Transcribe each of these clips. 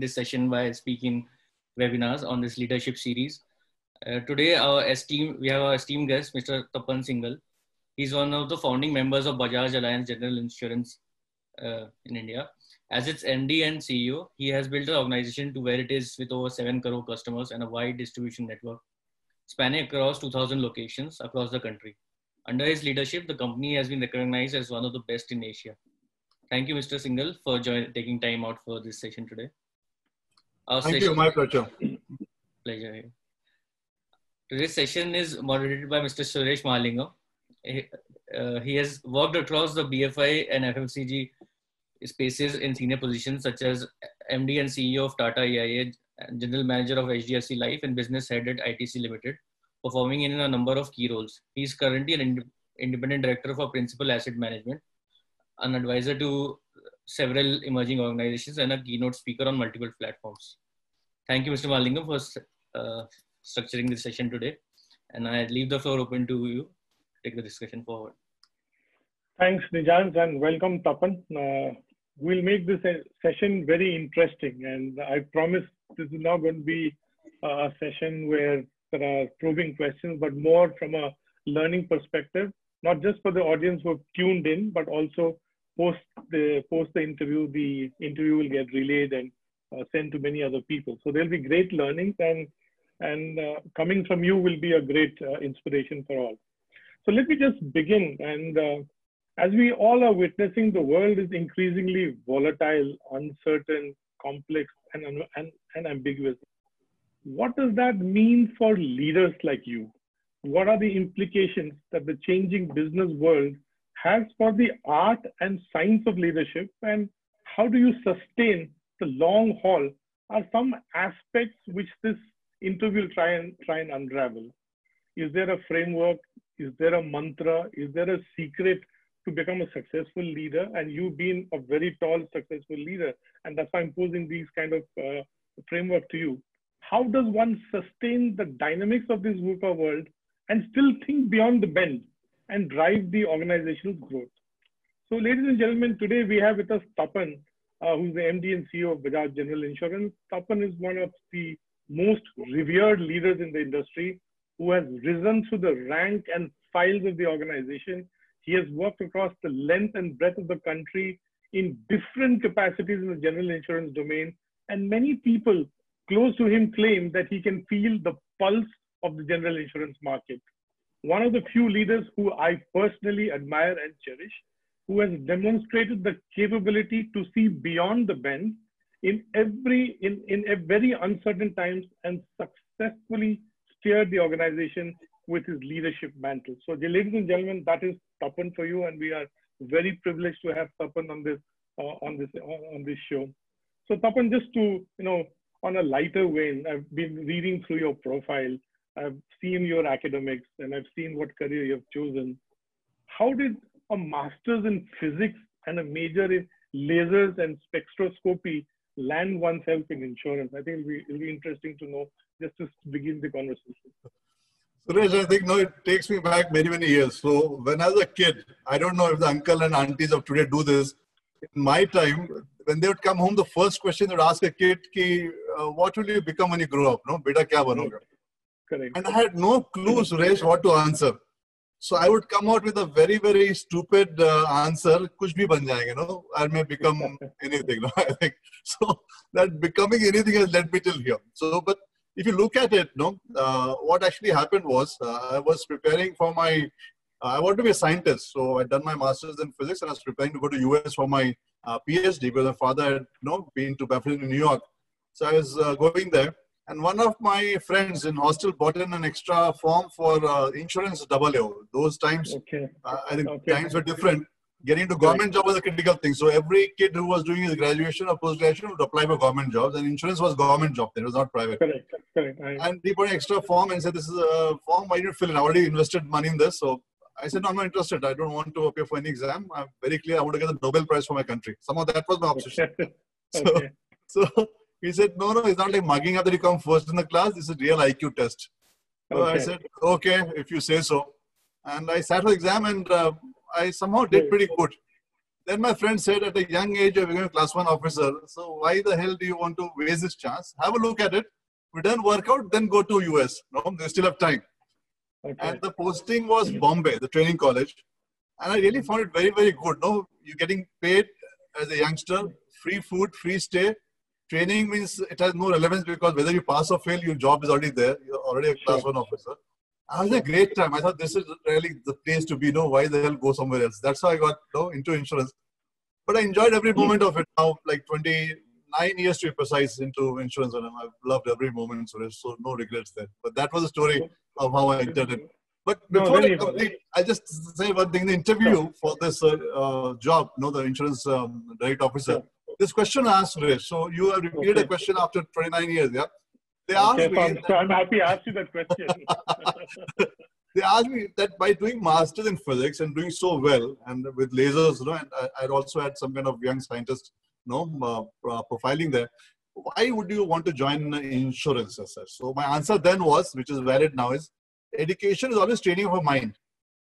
this session by speaking webinars on this leadership series. Uh, today, our esteemed, we have our esteemed guest, Mr. Tapan Singhal. He's one of the founding members of Bajaj Allianz General Insurance uh, in India. As its MD and CEO, he has built an organization to where it is with over 7 crore customers and a wide distribution network spanning across 2,000 locations across the country. Under his leadership, the company has been recognized as one of the best in Asia. Thank you, Mr. Singhal, for join, taking time out for this session today. Our Thank session, you, my pleasure. Pleasure. Today's session is moderated by Mr. Suresh Mahalingam. He, uh, he has worked across the BFI and FMCG spaces in senior positions such as MD and CEO of Tata AIA, General Manager of HDFC Life, and Business Head at ITC Limited performing in a number of key roles. He is currently an ind independent director for Principal Asset Management, an advisor to several emerging organizations, and a keynote speaker on multiple platforms. Thank you, Mr. Mahalingam, for uh, structuring this session today. And I leave the floor open to you. Take the discussion forward. Thanks, Nijans, and welcome, Tapan. Uh, we'll make this session very interesting, and I promise this is not going to be a session where there are probing questions, but more from a learning perspective, not just for the audience who have tuned in, but also post the post the interview, the interview will get relayed and uh, sent to many other people. So there'll be great learnings, and and uh, coming from you will be a great uh, inspiration for all. So let me just begin. And as we all are witnessing, the world is increasingly volatile, uncertain, complex, and, and, and ambiguous what does that mean for leaders like you? What are the implications that the changing business world has for the art and science of leadership? And how do you sustain the long haul? Are some aspects which this interview will try and try and unravel? Is there a framework? Is there a mantra? Is there a secret to become a successful leader? And you've been a very tall, successful leader, and that's why I'm posing these kind of uh, framework to you how does one sustain the dynamics of this VUCA world and still think beyond the bend and drive the organizational growth? So, ladies and gentlemen, today we have with us Tapan, uh, who's the MD and CEO of Bajaj General Insurance. Tapan is one of the most revered leaders in the industry who has risen through the rank and files of the organization. He has worked across the length and breadth of the country in different capacities in the general insurance domain. And many people close to him claim that he can feel the pulse of the general insurance market. One of the few leaders who I personally admire and cherish, who has demonstrated the capability to see beyond the bend in every in, in a very uncertain times and successfully steered the organization with his leadership mantle. So, ladies and gentlemen, that is Tapan for you, and we are very privileged to have Tapan on this uh, on this uh, on this show. So, Tapan, just to you know on a lighter vein, I've been reading through your profile. I've seen your academics and I've seen what career you've chosen. How did a master's in physics and a major in lasers and spectroscopy land oneself in insurance? I think it'll be, it'll be interesting to know just to begin the conversation. Suresh, I think no, it takes me back many, many years. So when I was a kid, I don't know if the uncle and aunties of today do this. In my time, when they would come home, the first question they would ask a kid, ki, uh, what will you become when you grow up? No, beta kya banoga? Correct. And I had no clue, Suresh, what to answer. So I would come out with a very, very stupid uh, answer. Kuch bhi ban jayenge, no? I may become anything. No? I think so. That becoming anything has led me till here. So, but if you look at it, no, uh, what actually happened was uh, I was preparing for my. Uh, I want to be a scientist, so I done my masters in physics, and I was preparing to go to US for my uh, PhD because my father had, you know, been to Buffalo, New York so I was uh, going there, and one of my friends in hostel bought in an extra form for uh, insurance double A. Those times, okay. uh, I think okay. times were different. Getting into government job was a critical thing. So every kid who was doing his graduation or post graduation would apply for government jobs, and insurance was government job. It was not private. Correct. Correct. I... And he put an extra form and said, "This is a form. Why didn't you fill in? I already invested money in this, so I said, no, I'm not interested. I don't want to appear for any exam. I'm very clear. I want to get the Nobel Prize for my country. Somehow that was my obsession. okay. So, so he said, no, no, it's not like mugging up that you come first in the class. This is a real IQ test. So okay. I said, okay, if you say so. And I sat for the exam and uh, I somehow did pretty good. Then my friend said, at a young age, you're becoming a class one officer. So why the hell do you want to waste this chance? Have a look at it. If it doesn't work out, then go to US. No, they still have time. Okay. And the posting was Bombay, the training college. And I really found it very, very good. No, you're getting paid as a youngster, free food, free stay. Training means it has no relevance because whether you pass or fail, your job is already there. You're already a class Sure. one officer. I had a great time. I thought this is really the place to be. No, why the hell go somewhere else? That's how I got no, into insurance. But I enjoyed every moment of it now, like 29 years to be precise into insurance. And I've loved every moment, Suresh. So no regrets there. But that was the story of how I entered it. But No, before very I complete, I just say one thing. The interview for this uh, uh, job, no, the insurance um, direct officer. This question asked Suresh. So you have repeated a question after 29 years, yeah? They asked Okay, so me. I'm, so I'm happy I asked you that question. they asked me that by doing masters in physics and doing so well and with lasers you know and I, i'd also had some kind of young scientist you know uh, uh, profiling there why would you want to join insurance as such so my answer then was which is valid now is education is always training of a mind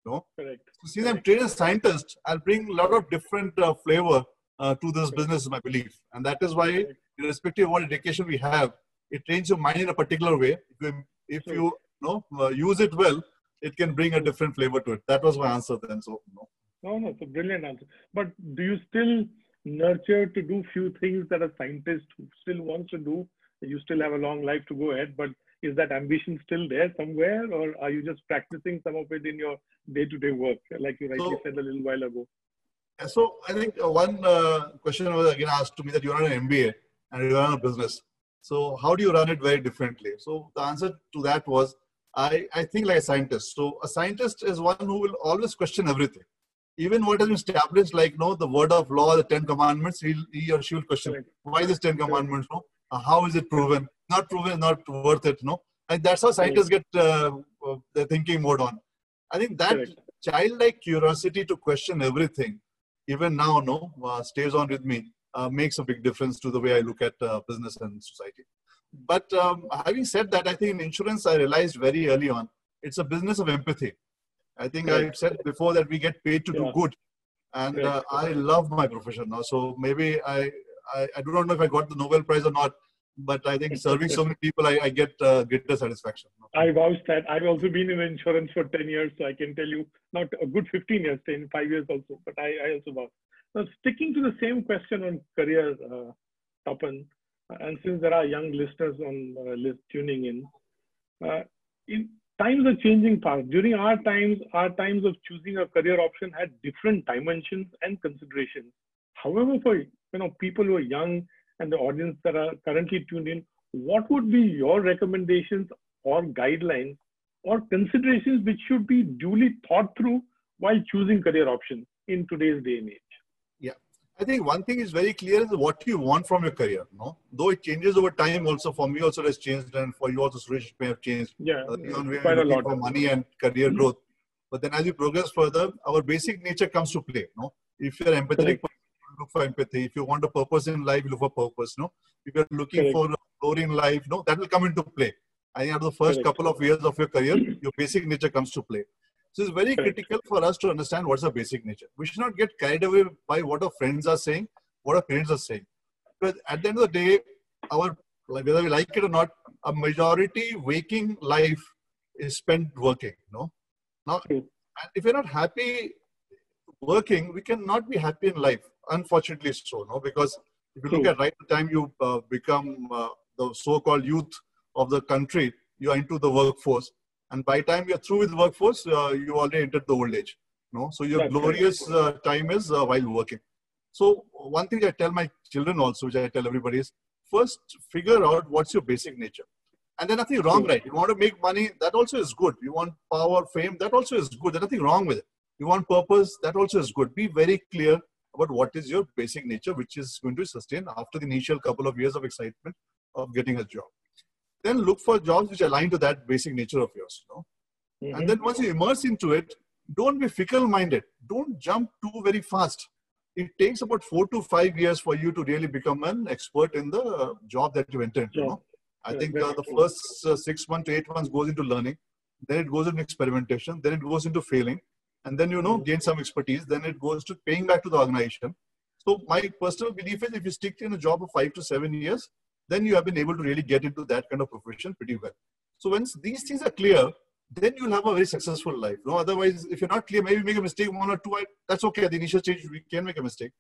No? Correct. so since i'm trained as a scientist i'll bring a lot of different uh, flavor uh, to this business is my belief and that is why irrespective of what education we have it trains your mind in a particular way if you, if you, you know, uh, use it well it can bring a different flavor to it. That was my answer then. So, no. No, no, it's a brilliant answer. But do you still nurture to do few things that a scientist still wants to do? You still have a long life to go ahead, but is that ambition still there somewhere, or are you just practicing some of it in your day-to-day work, like you rightly So- said a little while ago? So I think uh, one uh, question was again asked to me that you run an MBA and you run a business. So, how do you run it very differently? So, the answer to that was I, I think like a scientist. So, a scientist is one who will always question everything. Even what has been established, like no, the word of law, the Ten Commandments, he, he or she will question why this Ten Commandments, no? Uh, how is it proven? Not proven, not worth it, no? And that's how scientists get uh, uh, their thinking mode on. I think that childlike curiosity to question everything, even now, no, uh, stays on with me, uh, makes a big difference to the way I look at uh, business and society. But um, having said that, I think in insurance, I realized very early on, it's a business of empathy. I think I Correct. said before that we get paid to Yeah. do good, and uh, I love my profession now. So maybe I, I I do not know if I got the Nobel Prize or not, but I think serving so many people, I, I get uh, greater satisfaction. I vouch that I've also been in insurance for 10 years, so I can tell you not a good 15 years, 10, five years also, but I, I also vouch. Now, sticking to the same question on career, uh, Tapan, and since there are young listeners on uh, list tuning in, uh, in times are changing fast. During our times, our times of choosing a career option had different dimensions and considerations. However, for you know people who are young and the audience that are currently tuned in, what would be your recommendations or guidelines or considerations which should be duly thought through while choosing career options in today's day and age? Yeah, I think one thing is very clear is what you want from your career. No, though it changes over time. Also, for me, also it has changed, and for you also, Suresh, may have changed. Yeah, Uh, quite a lot. for money and career growth. But then, as you progress further, our basic nature comes to play. No, if you're empathetic, you look for empathy. If you want a purpose in life, you look for purpose. No, if you're looking Correct. for glory in life, no, that will come into play. I think after the first Correct. couple of years of your career, your basic nature comes to play. So it's very Correct. critical for us to understand what's our basic nature. We should not get carried away by what our friends are saying, what our parents are saying. Because at the end of the day, our whether we like it or not, a majority waking life is spent working. No, now if you're not happy working, we cannot be happy in life. Unfortunately, so no, because if you look at right the time you uh, become uh, the so-called youth of the country, you are into the workforce, and by the time you're through with the workforce, uh, you already entered the old age. No, so your That's glorious uh, time is uh, while working. So one thing I tell my children also, which I tell everybody is first figure out what's your basic nature. And there's nothing wrong, True. right? You want to make money, that also is good. You want power, fame, that also is good. There's nothing wrong with it. You want purpose, that also is good. Be very clear about what is your basic nature, which is going to sustain after the initial couple of years of excitement of getting a job. Then look for jobs which align to that basic nature of yours. You know? Mhm. And then once you immerse into it, don't be fickle minded. Don't jump too very fast. It takes about four to five years for you to really become an expert in the uh, job that you enter into. Job. no? I Yeah, think uh, the first uh, six months to eight months goes into learning, then it goes into experimentation, then it goes into failing, and then you know gain some expertise then it goes to paying back to the organization. So my personal belief is if you stick in a job of five to seven years then you have been able to really get into that kind of profession pretty well. So once these things are clear then you'll have a very successful life. No otherwise if you're not clear maybe make a mistake one or two that's okay. At the initial stage we can make a mistake.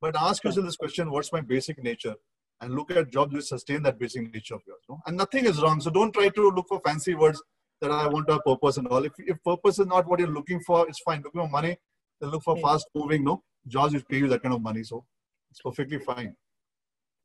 But ask yourself this question what's my basic nature? And look at jobs which sustain that basic nature of yours no? and nothing is wrong. So don't try to look for fancy words that I want to have purpose and all. If, if purpose is not what you're looking for, it's fine. Looking for money, then look for hmm. fast moving, no? Jobs will pay you that kind of money. So it's perfectly fine.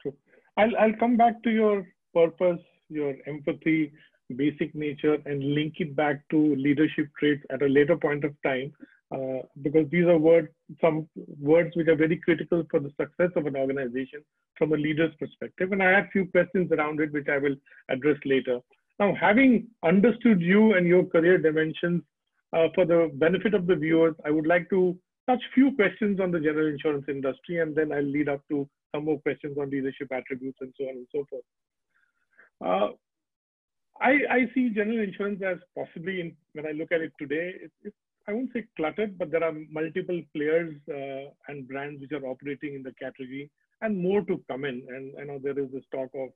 True. I'll, I'll come back to your purpose, your empathy, basic nature, and link it back to leadership traits at a later point of time. Uh, because these are words, some words which are very critical for the success of an organization from a leader's perspective. And I have a few questions around it, which I will address later. Now, having understood you and your career dimensions, uh, for the benefit of the viewers, I would like to touch few questions on the general insurance industry, and then I'll lead up to some more questions on leadership attributes and so on and so forth. Uh, I, I, see general insurance as possibly, in, when I look at it today, it, it, I won't say cluttered, but there are multiple players uh, and brands which are operating in the category, and more to come in. And I know there is this talk of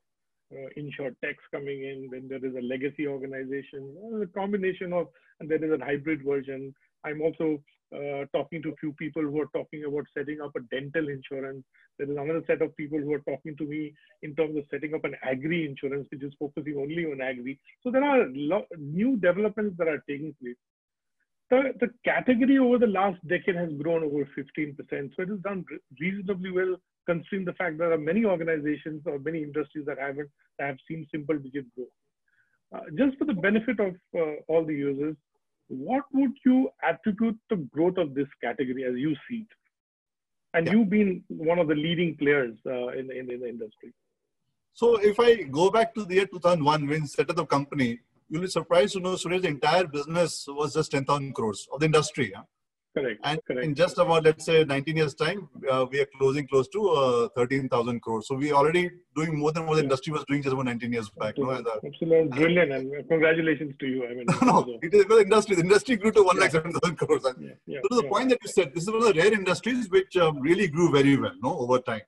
uh, techs coming in, then there is a legacy organization, a combination of, and there is a hybrid version. I'm also uh, talking to a few people who are talking about setting up a dental insurance. There is another set of people who are talking to me in terms of setting up an agri insurance, which is focusing only on agri. So there are new developments that are taking place. The, the category over the last decade has grown over 15%. So it has done reasonably well considering the fact that there are many organizations or many industries that haven't that have seen simple digit growth. Uh, just for the benefit of uh, all the users, what would you attribute the growth of this category as you see it? And yeah. you've been one of the leading players uh, in, in, in, the industry. So if I go back to the year 2001 when set up the company, you'll be surprised to know Suresh, the entire business was just 10,000 crores of the industry. Yeah? Correct. And correct. in just about, let's say, 19 years' time, uh, we are closing close to uh, 13,000 crores. So we are already doing more than what the industry was doing just about 19 years back. Absolutely, no? Absolutely. brilliant, and congratulations to you. I mean, no, no, it is the industry. The industry grew to 1 yeah. lakh 7,000 crores. And yeah, yeah, so to the yeah. point that you said, this is one of the rare industries which um, really grew very well, no, over time.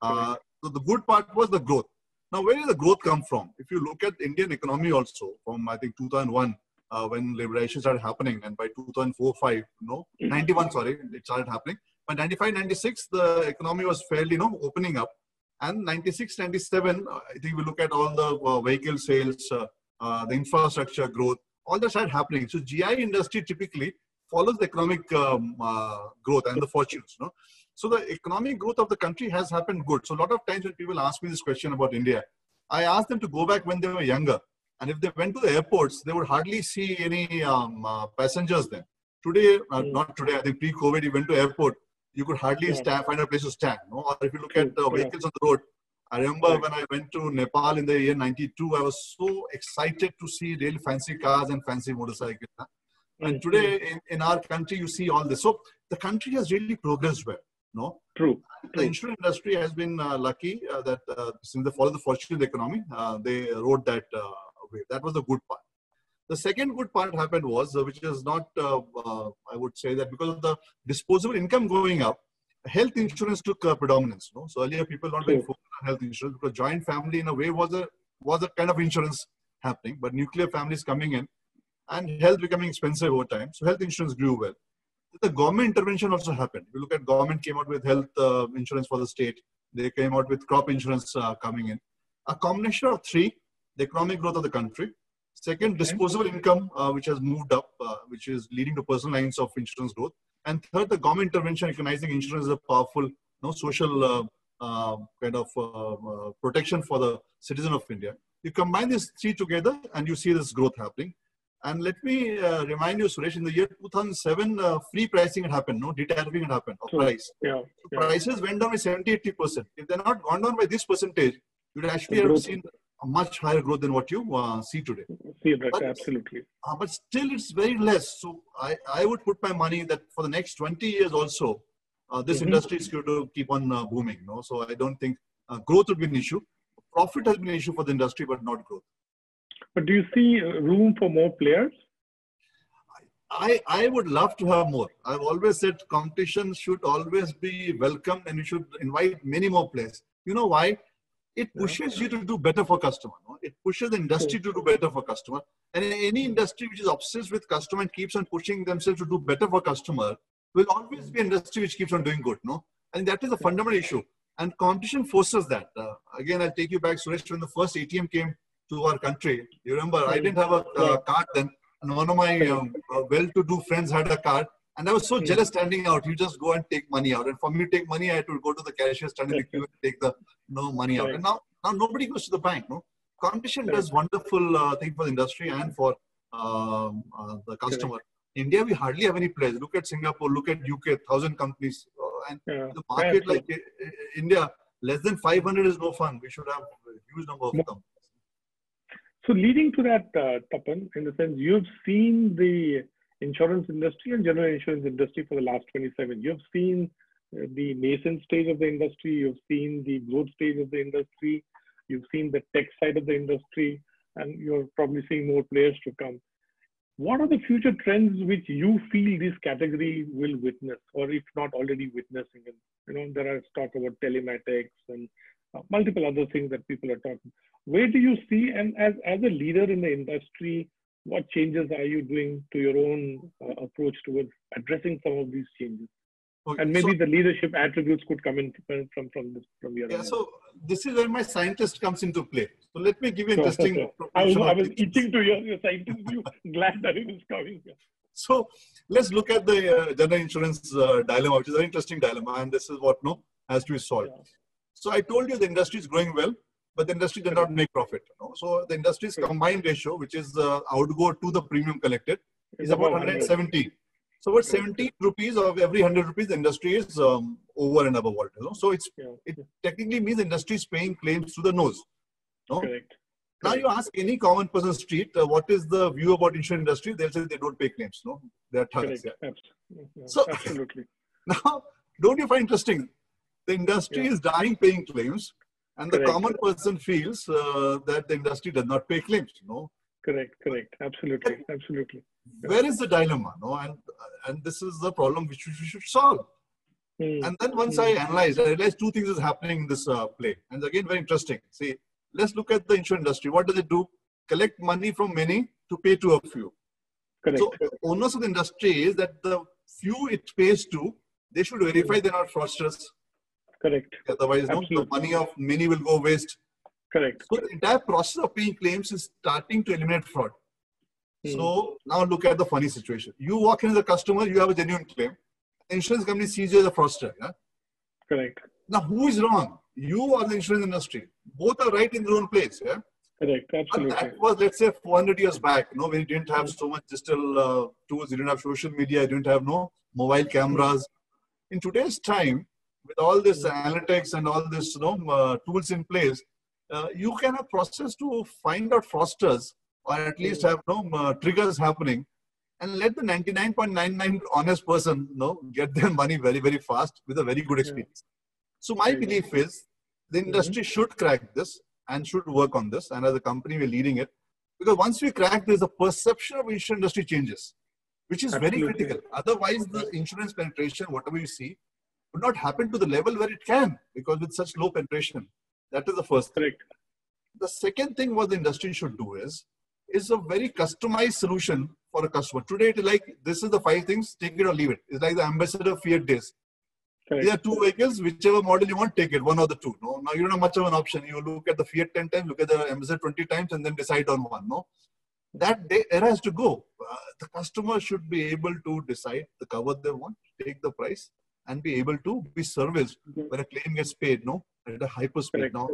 Uh, so the good part was the growth. Now, where did the growth come from? If you look at the Indian economy also, from I think 2001 uh, when liberation started happening. And by 2004, 5, no, 91, sorry, it started happening. By 95, 96, the economy was fairly, you know, opening up. And 96, 97, uh, I think we look at all the uh, vehicle sales, uh, uh, the infrastructure growth, all that started happening. So GI industry typically follows the economic um, uh, growth and the fortunes, no? So the economic growth of the country has happened good. So a lot of times when people ask me this question about India, I ask them to go back when they were younger and if they went to the airports, they would hardly see any um, uh, passengers there. Today, uh, mm. not today, I think pre-COVID, you went to airport, you could hardly yeah. stand, find a place to stand. No? Or if you look at the vehicles yeah. on the road, I remember when I went to Nepal in the year 92, I was so excited to see really fancy cars and fancy motorcycles. Huh? And mm-hmm. today in, in our country, you see all this. So the country has really progressed well. No, true. The insurance industry has been uh, lucky uh, that uh, since they follow the fortune of the economy, uh, they wrote that uh, that was the good part. The second good part happened was, uh, which is not, uh, uh, I would say that because of the disposable income going up, health insurance took predominance. No? So earlier people not being focused on health insurance because joint family in a way was a was a kind of insurance happening, but nuclear families coming in and health becoming expensive over time. So health insurance grew well. The government intervention also happened. You look at government came out with health uh, insurance for the state. They came out with crop insurance uh, coming in. A combination of three the economic growth of the country. Second, disposable income, uh, which has moved up, uh, which is leading to personal lines of insurance growth. And third, the government intervention recognizing insurance as a powerful you know, social uh, uh kind of uh, uh, protection for the citizen of India. You combine these three together and you see this growth happening. And let me remind you, Suresh, in the year 2007, free pricing had happened, no detariffing had happened of price. Yeah, yeah. Prices went down by 70, 80%. If they're not gone down by this percentage, you'd actually have seen much higher growth than what you uh, see today. See that, but, absolutely. Uh, but still, it's very less. So I, I would put my money that for the next 20 years also, uh, this mm-hmm. industry is going to keep on uh, booming. No? So I don't think uh, growth will be an issue. Profit has been an issue for the industry, but not growth. But do you see uh, room for more players? I, I would love to have more. I've always said competition should always be welcome and you should invite many more players. You know why? It pushes you to do better for customer. No? It pushes the industry to do better for customer. And any industry which is obsessed with customer and keeps on pushing themselves to do better for customer will always be an industry which keeps on doing good. No, and that is a fundamental issue. And competition forces that. Uh, again, I'll take you back, Suresh, when the first ATM came to our country. You remember, I didn't have a uh, card then and one of my um, uh, well-to-do friends had a card, and I was so jealous standing out. You just go and take money out, and for me to take money, I had to go to the cashier, stand in the queue, and take the no money out. And now, now nobody goes to the bank. No, competition does wonderful uh, thing for the industry and for um, uh, the customer. India, we hardly have any players. Look at Singapore, look at UK, thousand companies, uh, and yeah. the market like India, less than 500 is no fun. We should have a huge number of them. So leading to that, uh, Tapan, in the sense you've seen the insurance industry and general insurance industry for the last 27. You've seen uh, the nascent stage of the industry. You've seen the growth stage of the industry. You've seen the tech side of the industry, and you're probably seeing more players to come. What are the future trends which you feel this category will witness, or if not already witnessing? And you know, there are talk about telematics and uh, multiple other things that people are talking. Where do you see, and as, as a leader in the industry, what changes are you doing to your own uh, approach towards addressing some of these changes? Okay, and maybe so, the leadership attributes could come in from from this from your yeah so this is where my scientist comes into play. So let me give you interesting I, was, I was itching to hear your scientist. View glad that it is coming here. so let's look at the uh, general insurance uh, dilemma which is an interesting dilemma and this is what no has to be solved. Yeah. So I told you the industry is growing well, but the industry did not make profit. You know? So the industry's combined ratio, which is uh, outgo to the premium collected, is about 170. So about 70 rupees of every 100 rupees, the industry is um, over and above what. You know? So it's it technically means the industry is paying claims to the nose. No? Correct. Now you ask any common person street, uh, what is the view about insurance industry? They'll say they don't pay claims. No, they're thugs. Yeah. So absolutely. now, don't you find interesting? the industry yeah. is dying paying claims and correct. the common person feels uh, that the industry does not pay claims you know? Correct correct. Absolutely absolutely. where is the dilemma no and and this is the problem which we should solve. Mm. and then once mm. i analyzed i realized two things is happening in this uh, play. And again very interesting. See let's look at the insurance industry. What does it do? Collect money from many to pay to a few. Correct. so owners of the industry is that the few it pays to they should verify they're not fraudsters Correct. Otherwise, no, the money of many will go waste. Correct. So the entire process of paying claims is starting to eliminate fraud. Hmm. So now look at the funny situation. You walk in as a customer, you have a genuine claim. The insurance company sees you as a fraudster. Yeah? Correct. Now who is wrong? You or the insurance industry? Both are right in their own place. Yeah. Correct. Absolutely. But that was let's say 400 years back. You know, when you didn't have so much digital uh, tools, you didn't have social media, you didn't have no mobile cameras. In today's time, with all this analytics and all this you know, uh, tools in place, uh, you can have process to find out fraudsters or at least have you know, uh, triggers happening and let the 99.99 honest person you know, get their money very, very fast with a very good experience. So my belief is the industry mm-hmm. should crack this and should work on this. And as a company, we're leading it. Because once we crack this, the perception of insurance industry changes, which is Absolutely. very critical. Otherwise, the insurance penetration, whatever you see, would not happen to the level where it can because with such low penetration. That is the first thing. Correct. The second thing what the industry should do is, is a very customized solution for a customer. Today, it is like, this is the five things, take it or leave it. It's like the ambassador Fiat days. Correct. There are two vehicles, whichever model you want, take it, one of the two. No, now you don't have much of an option. You look at the Fiat 10 times, look at the ambassador 20 times, and then decide on one. No, that day era has to go. Uh, the customer should be able to decide the cover they want, take the price, and be able to be serviced when a claim gets paid, no, at a hyper speed. Now,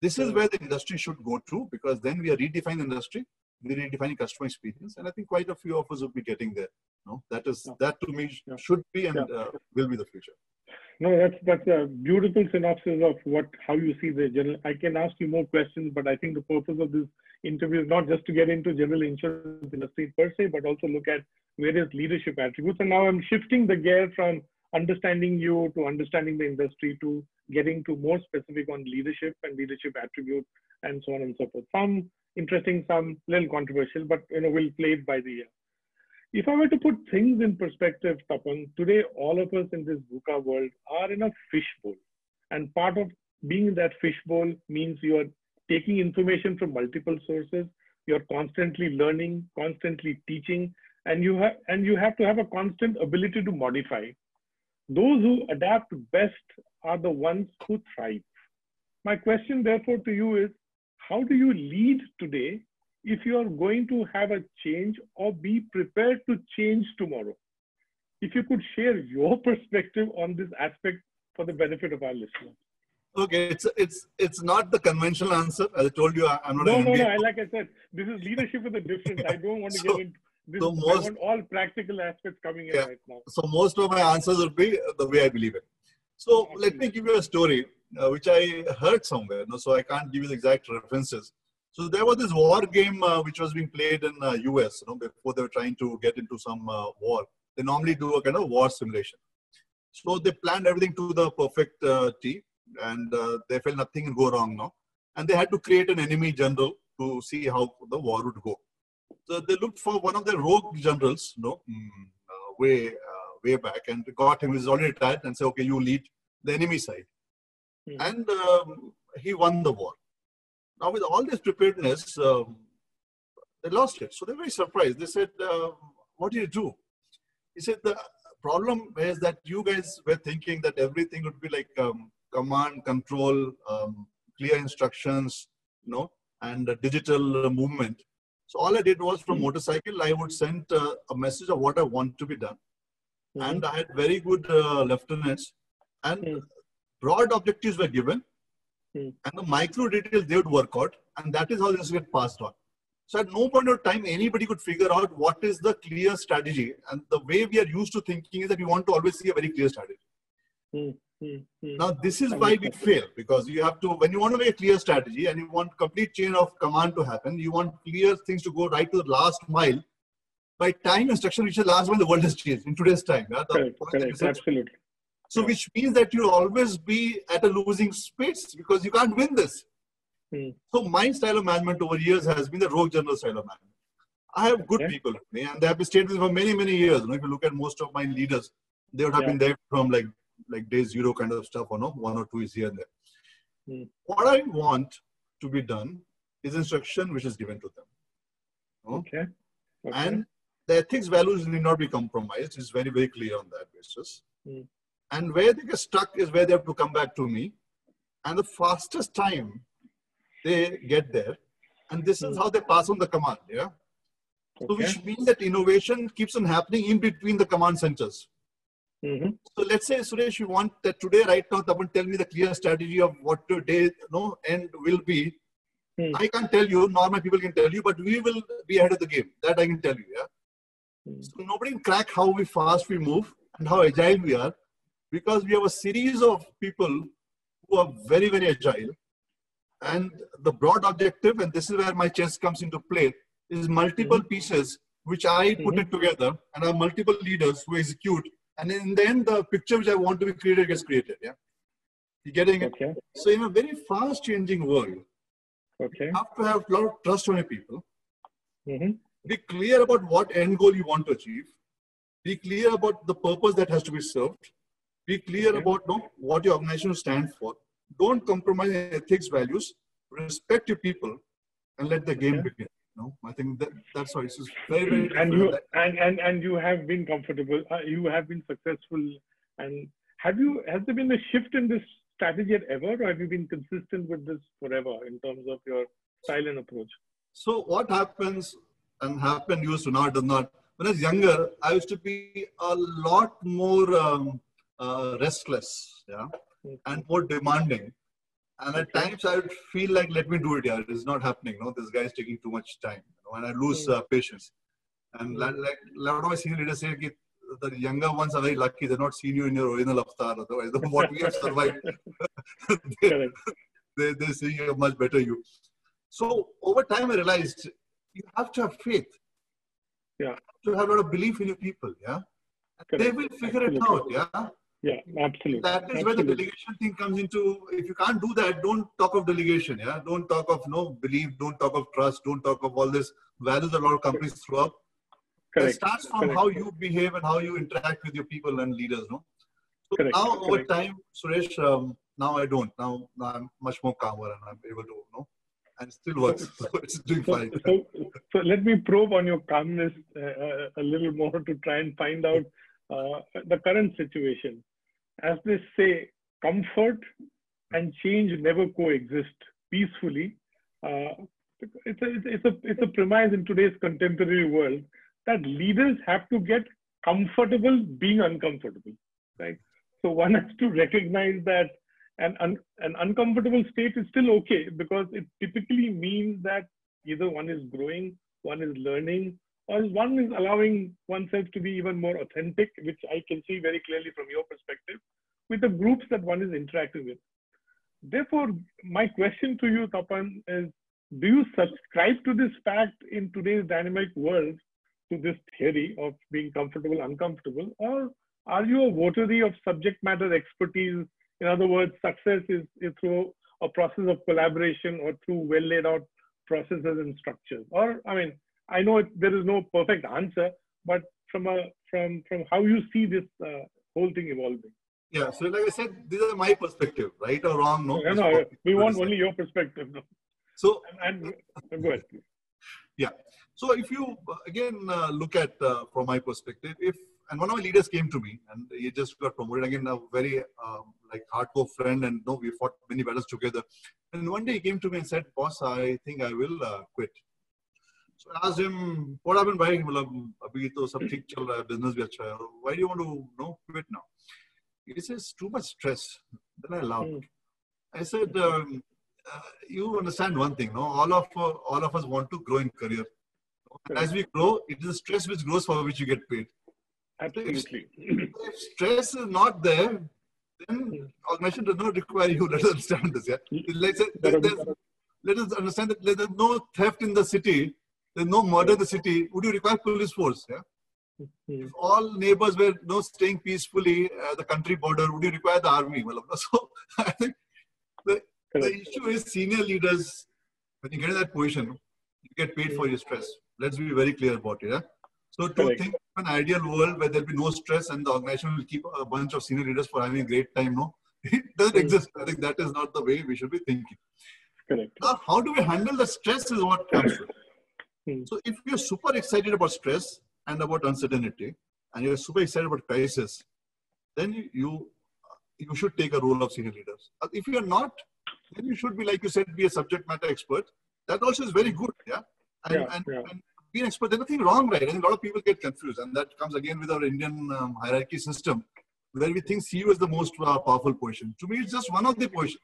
this is where the industry should go to because then we are redefining the industry, we're redefining customer experience, and I think quite a few of us will be getting there. No, that is that to me should be and uh, will be the future. No, that's that's a beautiful synopsis of what how you see the general. I can ask you more questions, but I think the purpose of this interview is not just to get into general insurance industry per se, but also look at various leadership attributes. And now I'm shifting the gear from understanding you to understanding the industry to getting to more specific on leadership and leadership attributes and so on and so forth. Some interesting, some little controversial, but you know we'll play it by the ear. if I were to put things in perspective, Tapan, today all of us in this VUCA world are in a fishbowl. And part of being in that fishbowl means you are taking information from multiple sources, you're constantly learning, constantly teaching, and you have and you have to have a constant ability to modify. Those who adapt best are the ones who thrive. My question, therefore, to you is how do you lead today if you are going to have a change or be prepared to change tomorrow? If you could share your perspective on this aspect for the benefit of our listeners. Okay, it's it's it's not the conventional answer. As I told you, I'm not. No, no, no. Like I said, this is leadership with a difference. I don't want to so, get into this. So most, all practical aspects coming in yeah, right now. So most of my answers will be the way I believe it. So Absolutely. let me give you a story uh, which I heard somewhere. No, so I can't give you the exact references. So there was this war game uh, which was being played in uh, US. You know, before they were trying to get into some uh, war, they normally do a kind of war simulation. So they planned everything to the perfect uh, T, and uh, they felt nothing would go wrong now. And they had to create an enemy general to see how the war would go. So they looked for one of the rogue generals, you know, mm, uh, way uh, way back, and got him. He's already retired, and said, "Okay, you lead the enemy side." Mm. And um, he won the war. Now, with all this preparedness, um, they lost it. So they're very surprised. They said, uh, "What do you do?" He said, "The problem is that you guys were thinking that everything would be like um, command, control, um, clear instructions, you know, and digital movement. So all I did was from mm-hmm. motorcycle, I would send uh, a message of what I want to be done. Mm-hmm. And I had very good uh, lieutenants and mm-hmm. broad objectives were given hmm. and the micro details they would work out. And that is how this get passed on. So at no point of time, anybody could figure out what is the clear strategy. And the way we are used to thinking is that we want to always see a very clear strategy. Mm, mm, mm. Now, this is why we fail because you have to, when you want to make a clear strategy and you want complete chain of command to happen, you want clear things to go right to the last mile. By time instruction, which is the last one, the world has changed in today's time. Yeah? Correct, correct, absolutely. So, yeah. which means that you'll always be at a losing space because you can't win this. Hmm. So my style of management over years has been the rogue general style of management. I have good okay. people with me, and they have been stayed with me for many, many years. You know, if you look at most of my leaders, they would have yeah. been there from like like day zero kind of stuff, or no, one or two is here and there. Hmm. What I want to be done is instruction which is given to them. Okay. okay. And the ethics values need not be compromised. It's very, very clear on that basis. Hmm. And where they get stuck is where they have to come back to me. And the fastest time they get there. And this is how they pass on the command. Yeah. Okay. So which means that innovation keeps on happening in between the command centers. Mm-hmm. So let's say, Suresh, you want that today, right now, Tapan, tell me the clear strategy of what today, you know, end will be. Mm. I can't tell you, normal people can tell you, but we will be ahead of the game. That I can tell you. Yeah. Mm. So nobody can crack how we fast we move and how agile we are, because we have a series of people who are very, very agile and the broad objective, and this is where my chess comes into play, is multiple mm-hmm. pieces which I put mm-hmm. it together and have multiple leaders who execute. And in the end, the picture which I want to be created gets created. Yeah. You getting it? Okay. So in a very fast changing world, okay. you have to have a lot of trust on your people. Mm-hmm. Be clear about what end goal you want to achieve. Be clear about the purpose that has to be served. Be clear okay. about no, what your organization stands for don't compromise ethics values, respect your people, and let the game begin. No, I think that that's why it's very very. And you and, and and you have been comfortable. Uh, you have been successful. And have you has there been a shift in this strategy at ever, or have you been consistent with this forever in terms of your style and approach? So what happens and happened used to now does not. When I was younger, I used to be a lot more um, uh, restless. Yeah and more demanding. And at times I would feel like, let me do it, yeah, it is not happening. No, this guy is taking too much time, you know, and I lose uh, patience. And like, like a lot of my senior leaders say, the younger ones are very lucky; they're not seen you in your original avatar. Otherwise, what we have survived, they, they, they see a much better you. So over time, I realized you have to have faith. Yeah. You have To have a lot of belief in your people. Yeah. They will figure it out. Yeah. Yeah, absolutely. That is absolutely. where the delegation thing comes into. If you can't do that, don't talk of delegation. Yeah, don't talk of no belief. Don't talk of trust. Don't talk of all this values that a lot of companies throw up. Correct. It starts from Correct. how you behave and how you interact with your people and leaders, no? So Correct. now over time, Suresh, um, now I don't. Now, now, I'm much more calmer and I'm able to, you know, and still works. So it's doing so, fine. So, so let me probe on your calmness uh, uh, a little more to try and find out uh, the current situation. As they say, comfort and change never coexist peacefully. Uh, it's, a, it's, a, it's a premise in today's contemporary world that leaders have to get comfortable being uncomfortable, right? So one has to recognize that an, un, an uncomfortable state is still okay because it typically means that either one is growing, one is learning, or one is allowing oneself to be even more authentic, which I can see very clearly from your perspective, with the groups that one is interacting with. Therefore, my question to you, Tapan, is do you subscribe to this fact in today's dynamic world, to this theory of being comfortable, uncomfortable, or are you a votary of subject matter expertise? In other words, success is, is through a process of collaboration or through well laid out processes and structures. Or, I mean, I know it, there is no perfect answer, but from a from from how you see this uh, whole thing evolving. Yeah. So, like I said, these are my perspective, right or wrong. No. No, no we want only your perspective. No. So, and, and go ahead. Yeah. So, if you again uh, look at uh, from my perspective, if and one of my leaders came to me and he just got promoted again a very um, like hardcore friend and no we fought many battles together and one day he came to me and said boss i think i will uh, quit so I asked him, what happened? Why? अभी तो सब ठीक चल रहा है, business भी अच्छा है. Why do you want to you know, quit now? He says, too much stress. Then I laughed. Mm. I said, um, uh, you understand one thing, no? All of uh, all of us want to grow in career. As we grow, it is stress which grows for which you get paid. Absolutely. If, if stress is not there, then organization does not require you. Let us understand this. Yeah. Let's let us understand that there's no theft in the city there's no murder in the city, would you require police force? Yeah? If all neighbors were you know, staying peacefully at the country border, would you require the army? So I think the, the issue is senior leaders, when you get in that position, you get paid for your stress. Let's be very clear about it. Yeah? So to Correct. think of an ideal world where there'll be no stress and the organization will keep a bunch of senior leaders for having a great time, no, it doesn't mm. exist. I think that is not the way we should be thinking. Correct. Now, how do we handle the stress is what comes So if you're super excited about stress and about uncertainty, and you're super excited about crisis, then you, you, you should take a role of senior leaders. If you're not, then you should be, like you said, be a subject matter expert. That also is very good, yeah? And, yeah, and, yeah. and be an expert, there's nothing wrong, right? I think a lot of people get confused, and that comes again with our Indian um, hierarchy system, where we think CEO is the most uh, powerful position. To me, it's just one of the positions.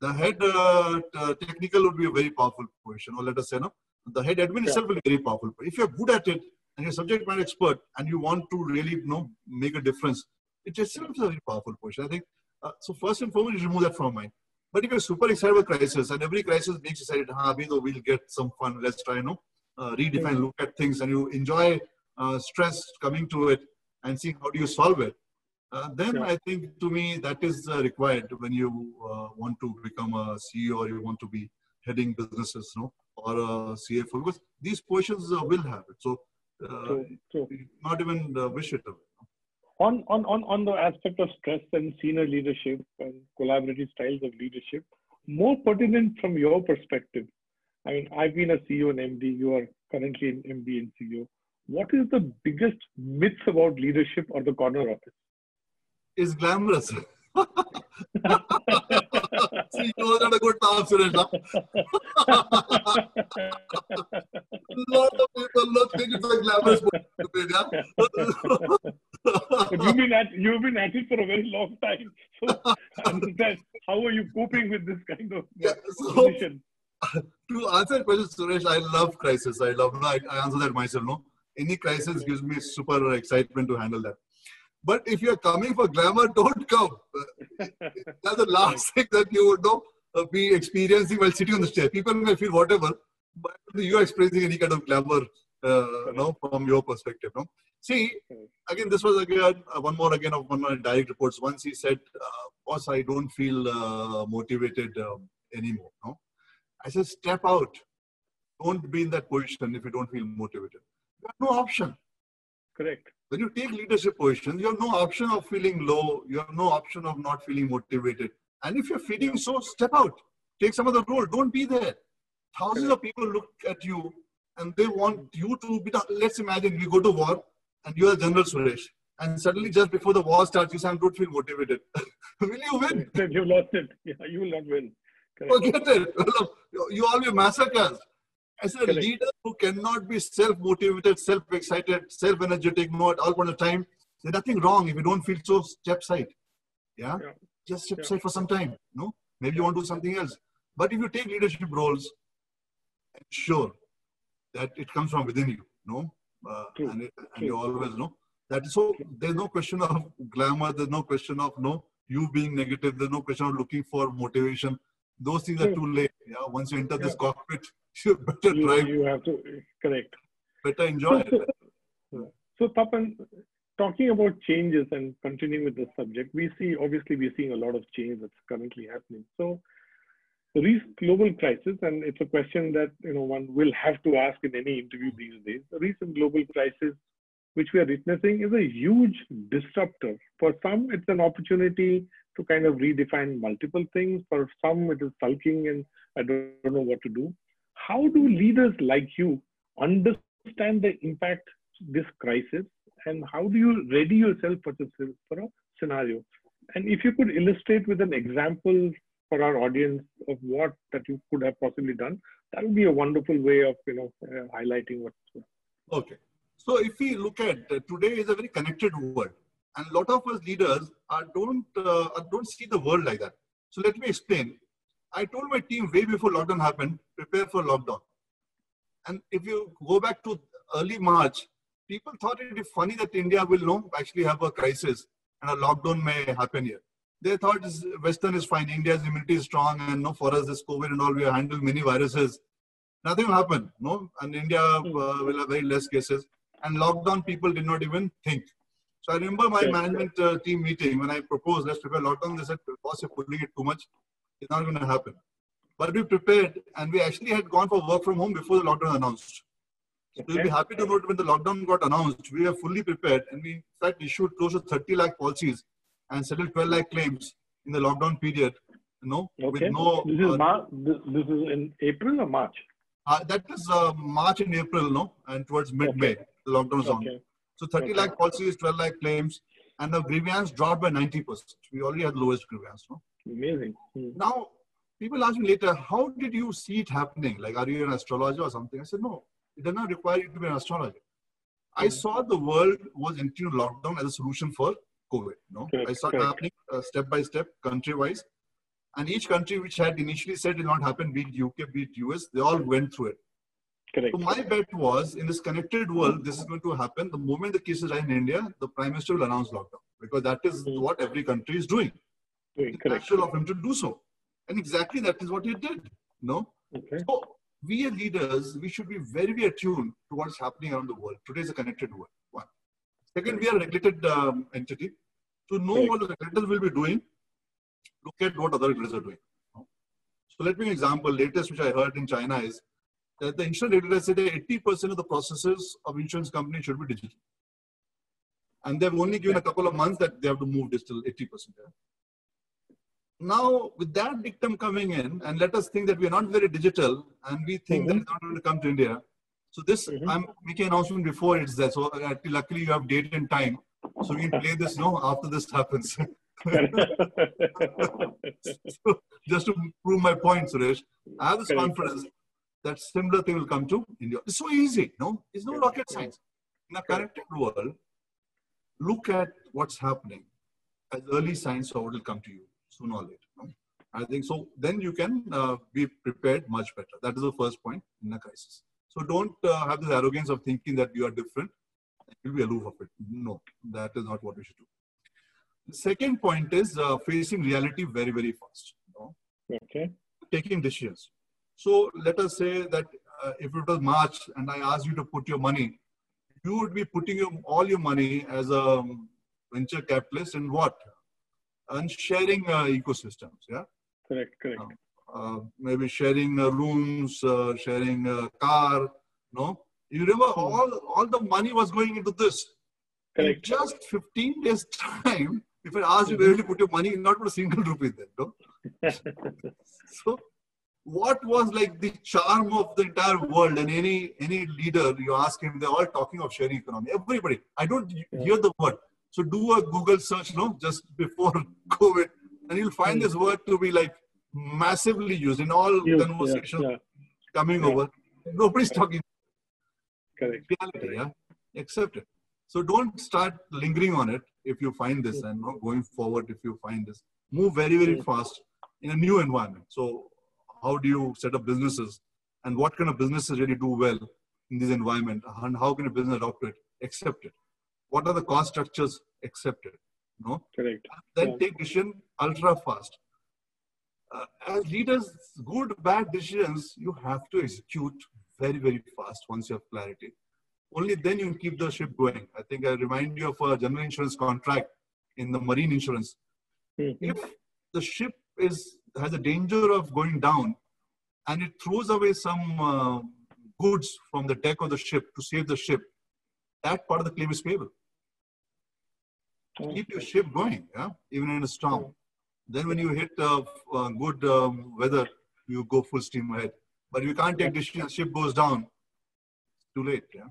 The head uh, technical would be a very powerful position, or let us say, no, the head admin itself will be very powerful. But If you're good at it and you're subject matter expert and you want to really you know make a difference, it itself is a very powerful position. I think uh, so. First and foremost, remove that from mind. But if you're super excited about crisis and every crisis makes you excited, ah, we'll get some fun. Let's try, you know, uh, redefine, look at things, and you enjoy uh, stress coming to it and see how do you solve it. Uh, then. I think to me that is uh, required when you uh, want to become a CEO or you want to be heading businesses. You know, or a CFO because these positions uh, will have it. So, uh, true, true. not even uh, wish it away. On, on, on, on the aspect of stress and senior leadership and collaborative styles of leadership, more pertinent from your perspective. I mean, I've been a CEO and MD. You are currently an MD and CEO. What is the biggest myth about leadership or the corner office? It's glamorous. Was not a good time, Suresh. a lot of people look think it's a glamorous yeah? but you've been at you've been at it for a very long time. So how are you coping with this kind of yeah, so, position? To answer the question, Suresh, I love crisis. I love I, I answer that myself. No, any crisis gives me super excitement to handle that. But if you're coming for glamour, don't come. That's the last thing that you would know uh, be experiencing while sitting on the chair. People may feel whatever, but you're experiencing any kind of glamour, uh, from your perspective. No? See, again, this was again uh, one more again of one of my direct reports. Once he said, uh, "Boss, I don't feel uh, motivated um, anymore." No, I said, "Step out. Don't be in that position if you don't feel motivated. You have no option. correct. When you take leadership positions, you have no option of feeling low. You have no option of not feeling motivated. And if you're feeling so, step out. Take some other role. Don't be there. Thousands of people look at you and they want you to be. Let's imagine we go to war and you are General Suresh. And suddenly, just before the war starts, you say, I don't feel motivated. Will you win? Then you lost it. Yeah, you will not win. Correct. Forget it. You- You all be massacres. As a Correct. leader who cannot be self-motivated, self-excited, self-energetic, no at all point of time, there's nothing wrong if you don't feel so step side. Yeah? Yeah. Just step Yeah. side for some time. No? Maybe you want to do something else. But if you take leadership roles, ensure that it comes from within you. No? Uh, and, it, and you always know. That is so there's no question of glamour, there's no question of no you being negative, there's no question of looking for motivation. Those things are too late. Yeah, once you enter this cockpit, you better You, drive, you have to, correct. better enjoy so, so Tapan, talking about changes and continuing with the subject, we see, obviously, we're seeing a lot of change that's currently happening. So, the recent global crisis, and it's a question that you know one will have to ask in any interview these days. The recent global crisis, which we are witnessing, is a huge disruptor. For some, it's an opportunity to kind of redefine multiple things. For some, it is sulking and I don't, know what to do. How do leaders like you understand the impact this crisis, and how do you ready yourself for this for a scenario? And if you could illustrate with an example for our audience of what that you could have possibly done, that would be a wonderful way of you know uh, highlighting what. Okay. So if we look at uh, today is a very connected world, and a lot of us leaders are don't uh, don't see the world like that. So let me explain. I told my team way before lockdown happened, prepare for lockdown. And if you go back to early March, people thought it is funny that India will no actually have a crisis and a lockdown may happen here. They thought Western is fine, India's immunity is strong, and no for us this COVID and all we have handled many viruses. Nothing will happen, no, and India uh, will have very less cases. And lockdown, people did not even think. So I remember my Yes. management uh, team meeting when I proposed let's prepare lockdown. They said, "Boss, you're pulling it too much. It's not going to happen." But we prepared, and we actually had gone for work from home before the lockdown announced. So you'll be happy to note when the lockdown got announced, we were fully prepared, and we in fact issued close to 30 lakh policies and settled 12 lakh claims in the lockdown period. You know, with no. This is uh, Mar- this, this is in April or March. uh, that is uh, March and April, no, and towards mid-May, the lockdown is on. Okay. So 30 Okay. lakh policies, 12 lakh claims, and the grievance dropped by 90%. We already had the lowest grievance. No? Amazing. Hmm. Now, people ask me later, how did you see it happening? Like, are you an astrologer or something? I said, no, it does not require you to be an astrologer. I Mhm. saw the world was entering lockdown as a solution for COVID. No, Correct, I saw it happening uh, step by step, country wise. And each country which had initially said it will not happen, be it UK, be it US, they all went through it. Correct. So my bet was in this connected world, this is going to happen. The moment the cases are in India, the Prime Minister will announce lockdown because that is Mhm. what every country is doing. Doing It's correct. natural of him to do so. And exactly that is what he did. No? Okay. So we as leaders, we should be very, very attuned to what's happening around the world. Today is a connected world. One. Second, we are a regulated um, entity. To know Correct. what the regulators will be doing, look at what other regulators are doing. So let me give an example. Latest which I heard in China is that the insurance regulators that 80% of the processes of insurance companies should be digital. And they've only given a couple of months that they have to move digital 80%. yeah. Now, with that dictum coming in, and let us think that we are not very digital, and we think that Mhm. it's not going to come to India. So this, Mhm. I'm making an announcement before it's there. So uh, luckily you have date and time, so we can play this. No, after this happens. so just to prove my point, Suresh, I have this Correct. confidence that similar thing will come to India. It's so easy, no? It's no rocket science. In a connected world, look at what's happening as early signs of what will come to you sooner or later. no? I think so. Then you can uh, be prepared much better. That is the first point in a crisis. So don't uh, have this arrogance of thinking that you are different. You'll be aloof of it. No, that is not what we should do. The second point is uh, facing reality very, very fast. you know, okay. taking decisions. So let us say that uh, if it was March and I asked you to put your money, you would be putting your, all your money as a um, venture capitalist in what? And sharing uh, ecosystems, yeah? Correct. Correct. Uh, maybe sharing uh, rooms, uh, sharing a car, no? You remember all, all the money was going into this. Correct. In just 15 days time, if I ask you where will you put your money, not put a single rupee there. No? so what was like the charm of the entire world? And any any leader you ask him they're all talking of sharing economy. Everybody. I don't hear the word. So do a google search no? Just before covid. And you'll find mm. this word to be like massively used in all you, conversations yeah, yeah. coming yeah. over. Nobody's talking. Correct. Reality yeah. Accept it. So don't start lingering on it if you find this and not going forward if you find this. Move very very fast in a new environment. So how do you set up businesses? And what kind of businesses really do well in this environment? And how can a business adopt it accept it? What are the cost structures accept it no correct. Then yeah. take decision ultra fast. Uh, as leaders good bad decisions you have to execute very very fast once you have clarity. Only then you can keep the ship going. I think i remind you of a general insurance contract in the marine insurance. Mm-hmm. if the ship is has a danger of going down and it throws away some uh, goods from the deck of the ship to save the ship, that part of the claim is payable. Okay. Keep your ship going, yeah, even in a storm. Then when you hit uh, uh, good um, weather, you go full steam ahead. But you can't take decision, ship goes down, it's too late, yeah.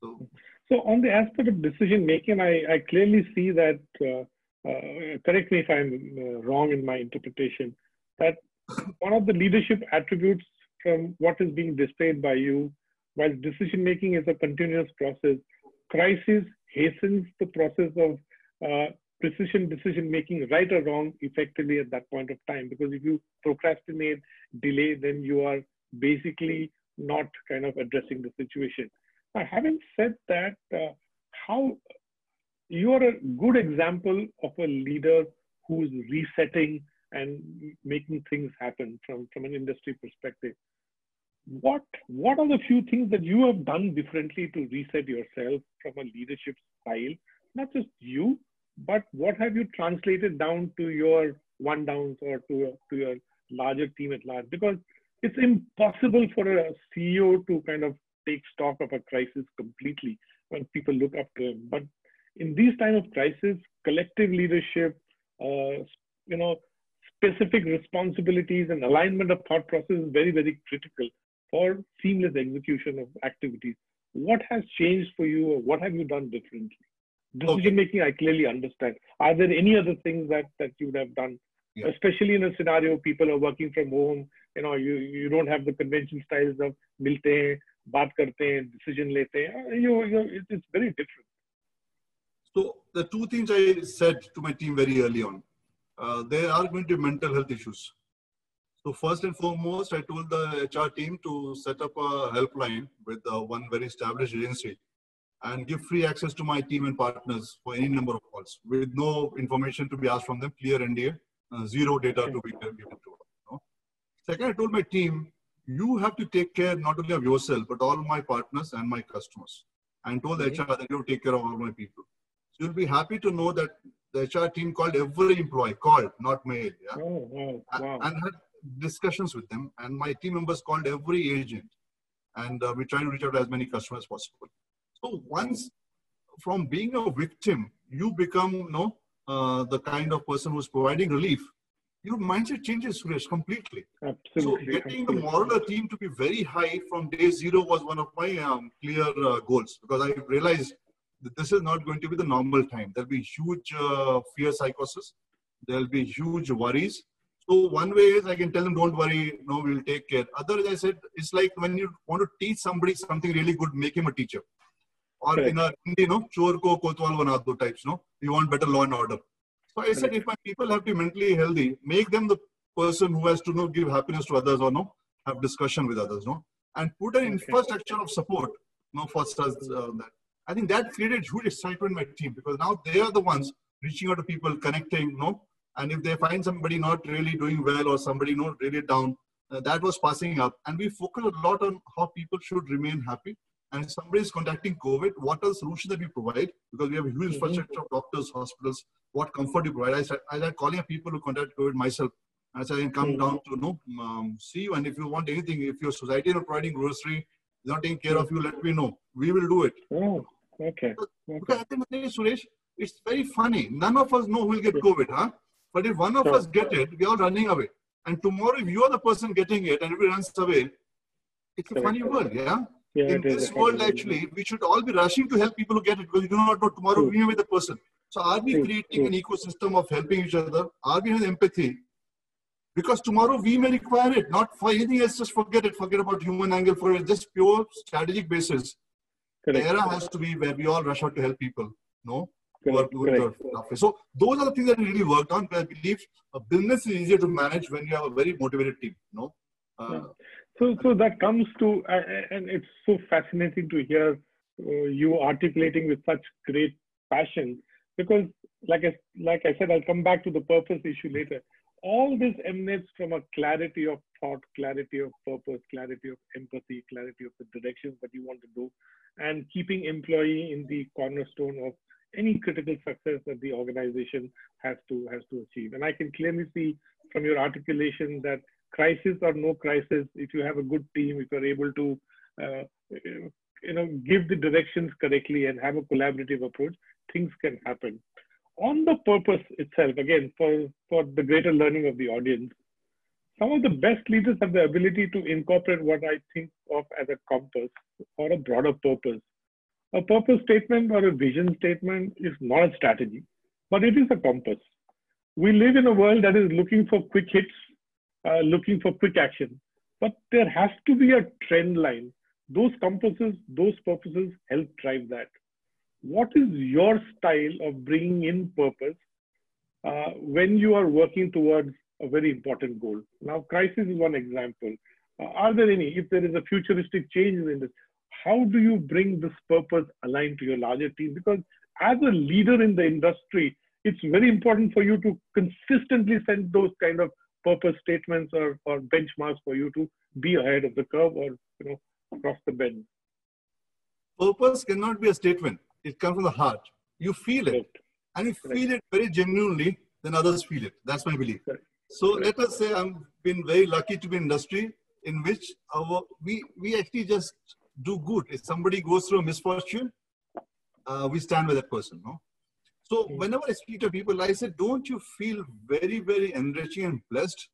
So, so on the aspect of decision making, I, I clearly see that. Uh, uh, correct me if I'm uh, wrong in my interpretation that one of the leadership attributes from what is being displayed by you, while decision making is a continuous process, crisis hastens the process of uh, precision decision making, right or wrong, effectively at that point of time. Because if you procrastinate, delay, then you are basically not kind of addressing the situation. Now, having said that, uh, how you are a good example of a leader who's resetting and making things happen from, from an industry perspective. What, what are the few things that you have done differently to reset yourself from a leadership style? Not just you, but what have you translated down to your one downs or to, to your larger team at large? Because it's impossible for a CEO to kind of take stock of a crisis completely when people look up to him. But in these time of crisis, collective leadership, uh, you know, specific responsibilities and alignment of thought process is very, very critical for seamless execution of activities. What has changed for you or what have you done differently? Decision okay. making, I clearly understand. Are there any other things that, that you would have done? Yeah. Especially in a scenario, people are working from home, you know, you, you don't have the convention styles of milte hain, baat karte decision lete. You, you, it's very different. So the two things I said to my team very early on uh, there are going to be mental health issues. So first and foremost, I told the HR team to set up a helpline with uh, one very established agency and give free access to my team and partners for any number of calls with no information to be asked from them, clear NDA, uh, zero data to be given to them. Know? Second, I told my team, you have to take care not only of yourself, but all my partners and my customers. And told the HR that you take care of all my people. So you'll be happy to know that the HR team called every employee, called, not mail. Yeah? Oh, wow. wow. And had discussions with them. And my team members called every agent. And uh, we try to reach out to as many customers as possible. So once from being a victim, you become you know, uh, the kind of person who's providing relief, your mindset changes, Suresh, completely. Absolutely. So getting absolutely. the moral of the team to be very high from day zero was one of my um, clear uh, goals because I realized this is not going to be the normal time. There'll be huge uh, fear psychosis. There'll be huge worries. So one way is I can tell them, don't worry, no, we'll take care. Other, I said, it's like when you want to teach somebody something really good, make him a teacher. Or in a Hindi, you know, chor ko kotwal banado types, no? You want better law and order. So I said, if my people have to be mentally healthy, make them the person who has to you know, give happiness to others or no, have discussion with others, no? And put an okay. infrastructure of support, no, for such uh, that. I think that created huge excitement in my team because now they are the ones reaching out to people, connecting, you know, and if they find somebody not really doing well or somebody not really down, uh, that was passing up. And we focus a lot on how people should remain happy. And if somebody is contacting COVID, what are the solutions that we provide? Because we have a huge mm-hmm. infrastructure of doctors, hospitals, what comfort you provide. I said, I started calling people who contact COVID myself. I said, I can come mm-hmm. down to you know, um, see you. And if you want anything, if your society is not providing grocery, not taking care of you, let me know. We will do it. Oh, Okay. okay. Because think, Suresh, it's very funny. None of us know who will get COVID, huh? But if one of sure. us get it, we are running away. And tomorrow, if you are the person getting it and everybody runs away, it's a funny world, yeah? yeah In this world, actually, we should all be rushing to help people who get it because we do not know tomorrow True. we may be the person. So are we True. creating True. an ecosystem of helping each other? Are we having empathy? Because tomorrow we may require it, not for anything else, just forget it, forget about human angle, for it, just pure strategic basis. Correct. The era has to be where we all rush out to help people, no? So those are the things that we really worked on. I believe a business is easier to manage when you have a very motivated team. No. Uh, yeah. So so that comes to uh, and it's so fascinating to hear uh, you articulating with such great passion because like I like I said I'll come back to the purpose issue later. All this emanates from a clarity of thought, clarity of purpose, clarity of empathy, clarity of the directions that you want to do, and keeping employee in the cornerstone of any critical success that the organization has to has to achieve. And I can clearly see from your articulation that crisis or no crisis, if you have a good team, if you're able to uh, you know give the directions correctly and have a collaborative approach, things can happen. On the purpose itself, again, for, for the greater learning of the audience, some of the best leaders have the ability to incorporate what I think of as a compass or a broader purpose a purpose statement or a vision statement is not a strategy, but it is a compass. We live in a world that is looking for quick hits, uh, looking for quick action, but there has to be a trend line. Those compasses, those purposes help drive that. What is your style of bringing in purpose uh, when you are working towards a very important goal? Now, crisis is one example. Uh, are there any, if there is a futuristic change in this, how do you bring this purpose aligned to your larger team? Because as a leader in the industry, it's very important for you to consistently send those kind of purpose statements or, or benchmarks for you to be ahead of the curve or you know across the bend. Purpose cannot be a statement. It comes from the heart. You feel it. And you feel it very genuinely, then others feel it. That's my belief. So let us say I've been very lucky to be in industry in which our we we actually just do good. If somebody goes through a misfortune, uh, we stand with that person. No? So whenever I speak to people, I say, don't you feel very, very enriching and blessed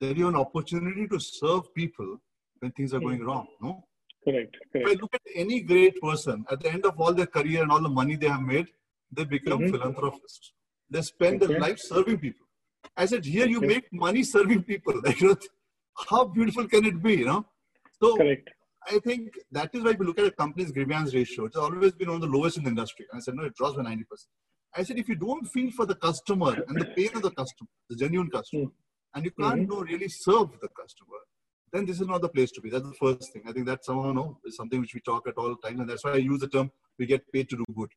that you have an opportunity to serve people when things are going wrong? No? Correct. Correct. If I look at any great person, at the end of all their career and all the money they have made, they become mm-hmm. philanthropists. They spend okay. their life serving people. I said, here you make money serving people. Like, you know, how beautiful can it be, you know? So Correct. I think that is why we look at a company's grievance ratio. It's always been one of the lowest in the industry. And I said, no, it drops by 90%. I said, if you don't feel for the customer and the pain of the customer, the genuine customer, mm. and you can't mm-hmm. know, really serve the customer, then this is not the place to be. That's the first thing. I think that somehow no, is something which we talk at all times, and that's why I use the term we get paid to do good.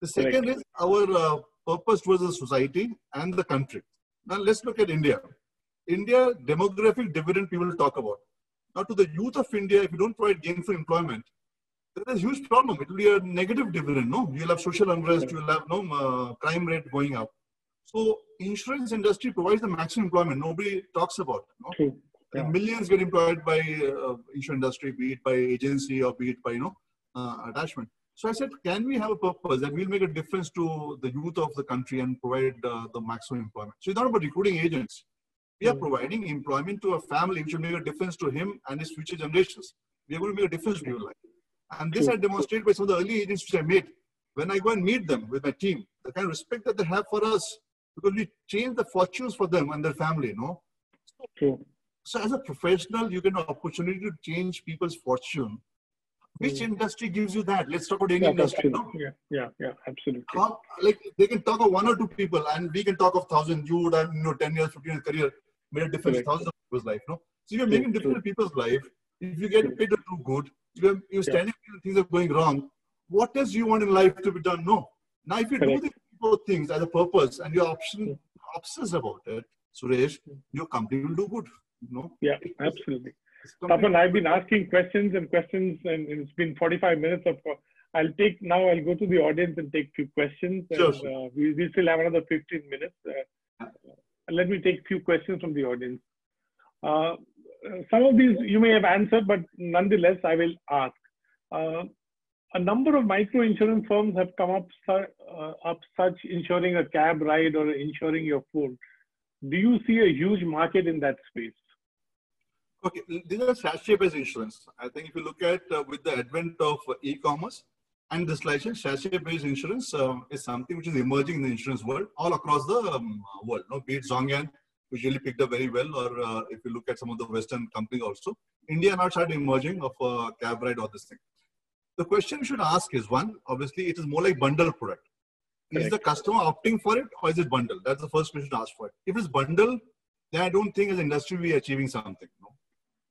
The second is our uh, purpose towards the society and the country. Now let's look at India. India demographic dividend people talk about. Now, to the youth of India, if you don't provide gainful employment, there is a huge problem. It will be a negative dividend. No, you'll have social unrest. You'll have no uh, crime rate going up. So, insurance industry provides the maximum employment. Nobody talks about. It, no? Yeah. Millions get employed by uh, insurance industry, be it by agency or be it by you know uh, attachment. So I said, can we have a purpose that we'll make a difference to the youth of the country and provide uh, the maximum employment? So it's not about recruiting agents. We are providing employment to a family which will make a difference to him and his future generations. We are going to make a difference to your life. And this I demonstrate by some of the early agents which I made. When I go and meet them with my team, the kind of respect that they have for us, because we change the fortunes for them and their family, you know. True. So as a professional, you get an opportunity to change people's fortune. Which mm. industry gives you that? Let's talk about any yeah, industry. No? Yeah, yeah, yeah, absolutely. How, like they can talk of one or two people, and we can talk of thousand. You would have you know ten years, fifteen years career made a difference in thousands of people's life. No? So you're making difference in people's life. If you get paid to do good, you're, you're standing yeah. things are going wrong. What else you want in life to be done? No. Now, if you Correct. do these things as a purpose and your option obsessed about it, Suresh, your company will do good. No? Yeah, absolutely. Tapan, I've been asking questions and questions, and it's been 45 minutes of. I'll take now. I'll go to the audience and take few questions. And, sure, sure. Uh, we, we still have another 15 minutes. Uh, let me take a few questions from the audience. Uh, some of these you may have answered, but nonetheless, I will ask. Uh, a number of micro insurance firms have come up, uh, up such insuring a cab ride or insuring your phone. Do you see a huge market in that space? Okay, these are sachet-based insurance. I think if you look at uh, with the advent of uh, e-commerce and this license, sachet-based insurance uh, is something which is emerging in the insurance world all across the um, world. No, be it ZhongAn, which really picked up very well, or uh, if you look at some of the Western companies also, India now started emerging of a cab ride or this thing the question you should ask is one, obviously, it is more like bundle product. Correct. Is the customer opting for it or is it bundle? That's the first question to ask for it. If it's bundle, then I don't think as an industry we are achieving something. No?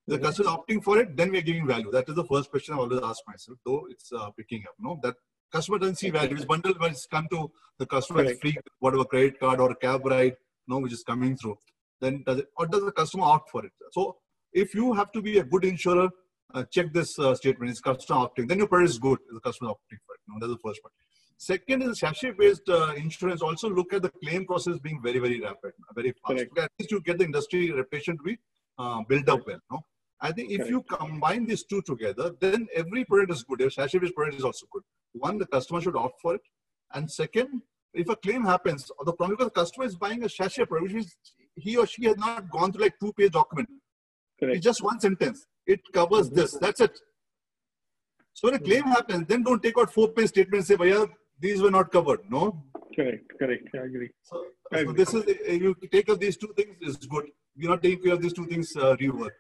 The customer is opting for it, then we are giving value. That is the first question I always ask myself, though it's uh, picking up. No, that customer doesn't see value. It's bundle when it's come to the customer it's free, whatever credit card or cab ride, no, which is coming through. Then does it, or does the customer opt for it? So if you have to be a good insurer, uh, check this uh, statement. It's customer opting. Then your product is good. The customer opting for it. No, that's the first part. Second is sachet-based uh, insurance. Also look at the claim process being very, very rapid, very fast. Correct. At least you get the industry reputation to be uh, built up well. No? I think if Correct. you combine these two together, then every product is good. Your sachet-based product is also good. One, the customer should opt for it. And second, if a claim happens, or the problem because the customer is buying a sachet product, which means he or she has not gone through like two-page document. Correct. It's just one sentence. It covers this. That's it. So when a claim happens, then don't take out four-page statement and say, Vaya, these were not covered. No? Correct, correct. I agree. So, I agree. so this is, if you take up these two things, is good. You're not taking care of these two things, uh, rework.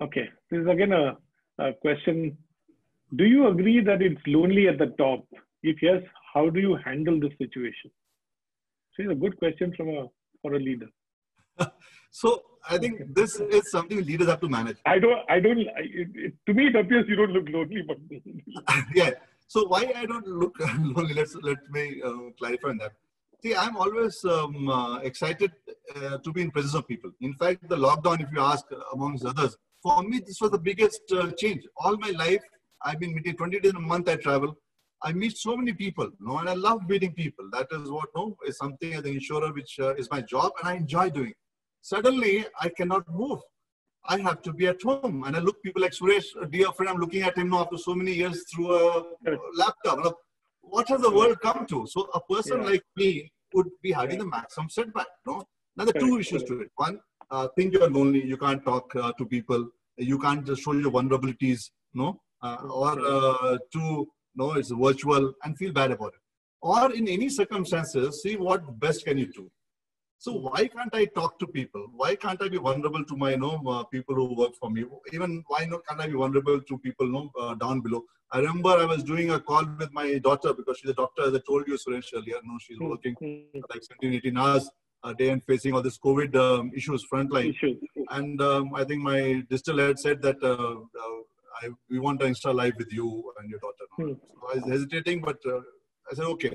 Okay. This is again a, a question. Do you agree that it's lonely at the top? If yes, how do you handle this situation? So it's a good question from a for a leader. so I think this is something leaders have to manage. I don't, I don't, it, it, to me, it appears you don't look lonely, but. yeah. So why I don't look lonely? Let's, let me uh, clarify on that. See, I'm always um, uh, excited uh, to be in presence of people. In fact, the lockdown, if you ask amongst others, for me, this was the biggest uh, change. All my life, I've been meeting 20 days a month. I travel. I meet so many people, you know, and I love meeting people. That is what, know, is something as an insurer, which uh, is my job, and I enjoy doing. Suddenly, I cannot move. I have to be at home. And I look people like Suresh, a dear friend, I'm looking at him now after so many years through a laptop. What has the world come to? So a person yeah. like me would be having the maximum setback. No? Now, there are two issues to it. One, uh, think you're lonely, you can't talk uh, to people, you can't just show your vulnerabilities, no? Uh, or uh, two, no, it's virtual and feel bad about it. Or in any circumstances, see what best can you do. So why can't I talk to people? Why can't I be vulnerable to my you know uh, people who work for me? Even why not can't I be vulnerable to people you know, uh, down below? I remember I was doing a call with my daughter because she's a doctor, as I told you, Suresh earlier. No, she's hmm. working hmm. like 17, 18 hours day and facing all this COVID um, issues frontline. And um, I think my digital head said that uh, uh, I, we want to install live with you and your daughter. Hmm. So I was hesitating, but uh, I said okay.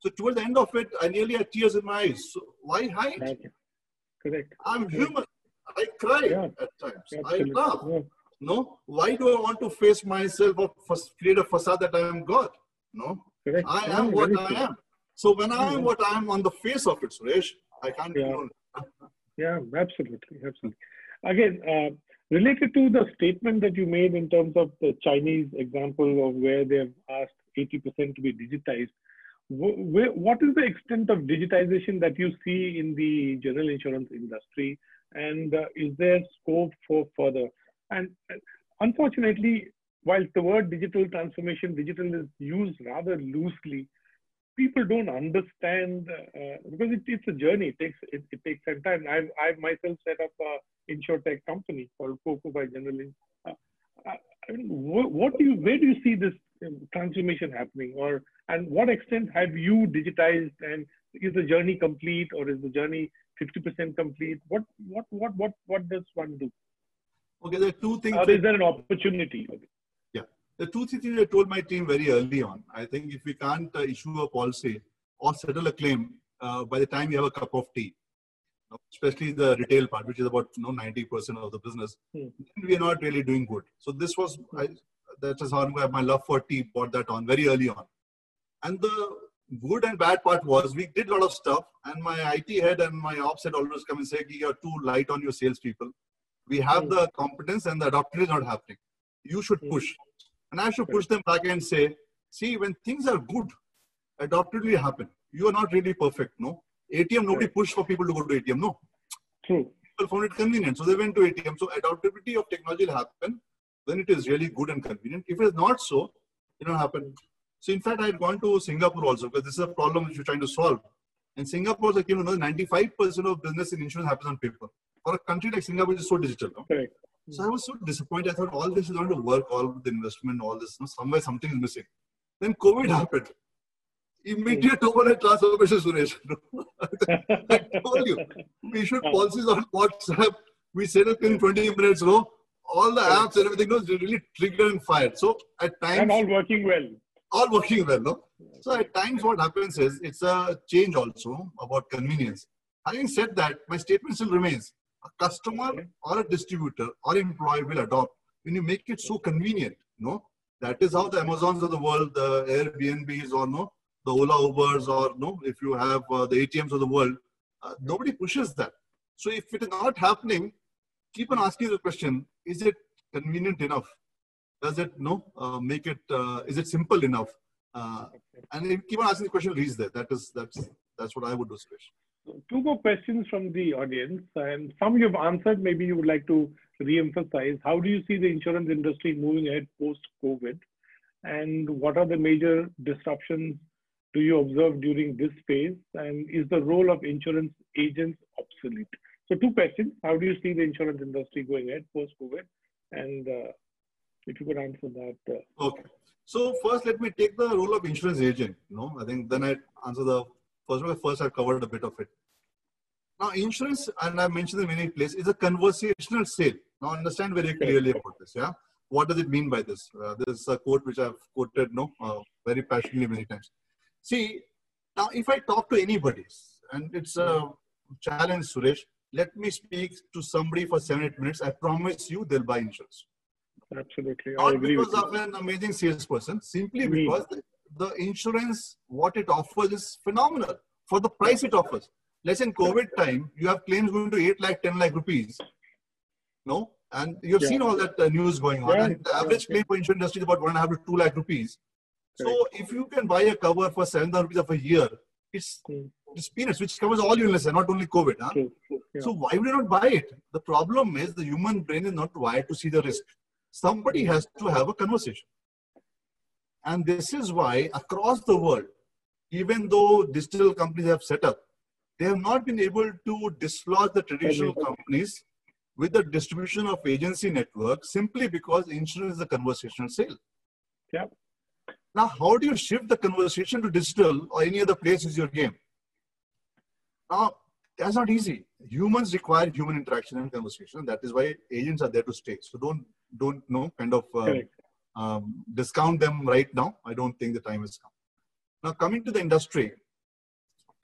So towards the end of it, I nearly had tears in my eyes. So why hide? Correct. I'm human. I cry yeah. at times. Absolutely. I laugh. Yeah. No, why do I want to face myself or create a facade that I am God? No, Correct. I am yeah, what I am. So when I am what I am on the face of it, Suresh, I can't yeah. yeah, absolutely, absolutely. Again, uh, related to the statement that you made in terms of the Chinese example of where they've asked 80% to be digitized, what is the extent of digitization that you see in the general insurance industry and uh, is there scope for further and uh, unfortunately while the word digital transformation digital is used rather loosely people don't understand uh, because it, it's a journey. It takes it, it, takes some time. I've, I've myself set up a insurtech company called coco by general uh, uh, I mean, what, what do you where do you see this transformation happening? Or and what extent have you digitized and is the journey complete or is the journey 50% complete? What what what what what does one do? Okay there are two things or is there an opportunity? yeah the two things i told my team very early on i think if we can't uh, issue a policy or settle a claim uh, by the time you have a cup of tea especially the retail part, which is about you know 90% of the business, hmm. we are not really doing good. So this was I, that is how my love for tea brought that on very early on. And the good and bad part was we did a lot of stuff, and my IT head and my ops head always come and say, "You're too light on your salespeople. We have mm. the competence, and the adoption is not happening. You should mm. push." And I should push them back and say, see, when things are good, adaptability happen. You are not really perfect, no? ATM, nobody pushed for people to go to ATM, no? True. People found it convenient, so they went to ATM. So adaptability of technology will happen when it is really good and convenient. If it's not so, it will happen. So in fact, I had gone to Singapore also because this is a problem which we're trying to solve. In Singapore, I came to know 95% of business in insurance happens on paper. For a country like Singapore, which is so digital. No? Correct. So I was so disappointed. I thought all this is going to work, all the investment, all this, no? somewhere something is missing. Then COVID happened. Immediate overnight transformation, Suresh. I told you, we issued policies on WhatsApp. We set up in 20 minutes, no? All the apps and everything was really triggered and fired. So at times, And all working well. all working well, no? So at times what happens is it's a change also about convenience. Having said that, my statement still remains. A customer or a distributor or employee will adopt when you make it so convenient, You no? That is how the Amazons of the world, the Airbnbs or no, the Ola Ubers or no, if you have uh, the ATMs of the world, uh, nobody pushes that. So if it is not happening, keep on asking the question, is it convenient enough? Does it no uh, make it? Uh, is it simple enough? Uh, and if keep on asking the question, reach there. That is that's that's what I would do, Suresh. Two more questions from the audience, and some you've answered. Maybe you would like to re-emphasize. How do you see the insurance industry moving ahead post-COVID, and what are the major disruptions do you observe during this phase? And is the role of insurance agents obsolete? So, two questions: How do you see the insurance industry going ahead post-COVID, and uh, if you could answer that. Uh, Okay. So first, let me take the role of insurance agent. No, I think then I answer the first one. First, I covered a bit of it. Now, insurance, and I've mentioned in many places, is a conversational sale. Now, understand very clearly about this. Yeah. What does it mean by this? Uh, this is a quote which I've quoted, no, uh, very passionately many times. See, now if I talk to anybody, and it's a challenge, Suresh. Let me speak to somebody for seven, eight minutes. I promise you, they'll buy insurance. absolutely, I not agree with because I'm an amazing salesperson, simply because the, insurance, what it offers is phenomenal for the price it offers. Let's say in COVID time, you have claims going to 8 lakh, 10 lakh rupees. No? And you've Yeah. seen all that uh, news going on. Yeah. And the average Yeah. claim for insurance industry is about 1.5 to 2 lakh rupees. So if you can buy a cover for 7,000 rupees of a year, it's, Hmm. it's peanuts, which covers all illnesses, not only COVID. Huh? True, true, yeah. So why would you not buy it? The problem is the human brain is not wired to see the risk. Somebody has to have a conversation. And this is why across the world, even though digital companies have set up, they have not been able to dislodge the traditional companies with the distribution of agency network simply because insurance is a conversational sale. Yeah. Now, how do you shift the conversation to digital or any other place is your game? Now, that's not easy. Humans require human interaction and conversation. That is why agents are there to stay. So don't don't know kind of uh. Um, discount them right now. I don't think the time has come. Now coming to the industry,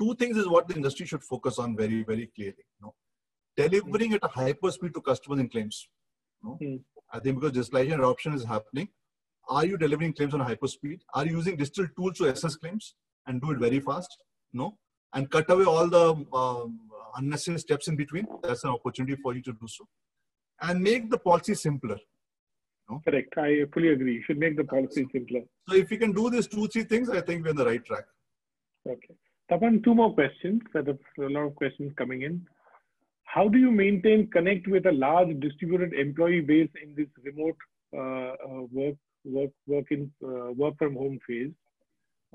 two things is what the industry should focus on very very clearly. You know, delivering at a hyper speed to customers and claims. You know? Hmm. I think because digitalization adoption is happening, are you delivering claims on a hyper speed? Are you using digital tools to assess claims and do it very fast? No, and cut away all the um, unnecessary steps in between. That's an opportunity for you to do so, and make the policy simpler. Correct. I fully agree. You should make the policy simpler. So if you can do these two, three things, I think we're on the right track. Okay. Tapan, two more questions. There are a lot of questions coming in. How do you maintain connect with a large distributed employee base in this remote uh, uh, work work work in uh, work from home phase?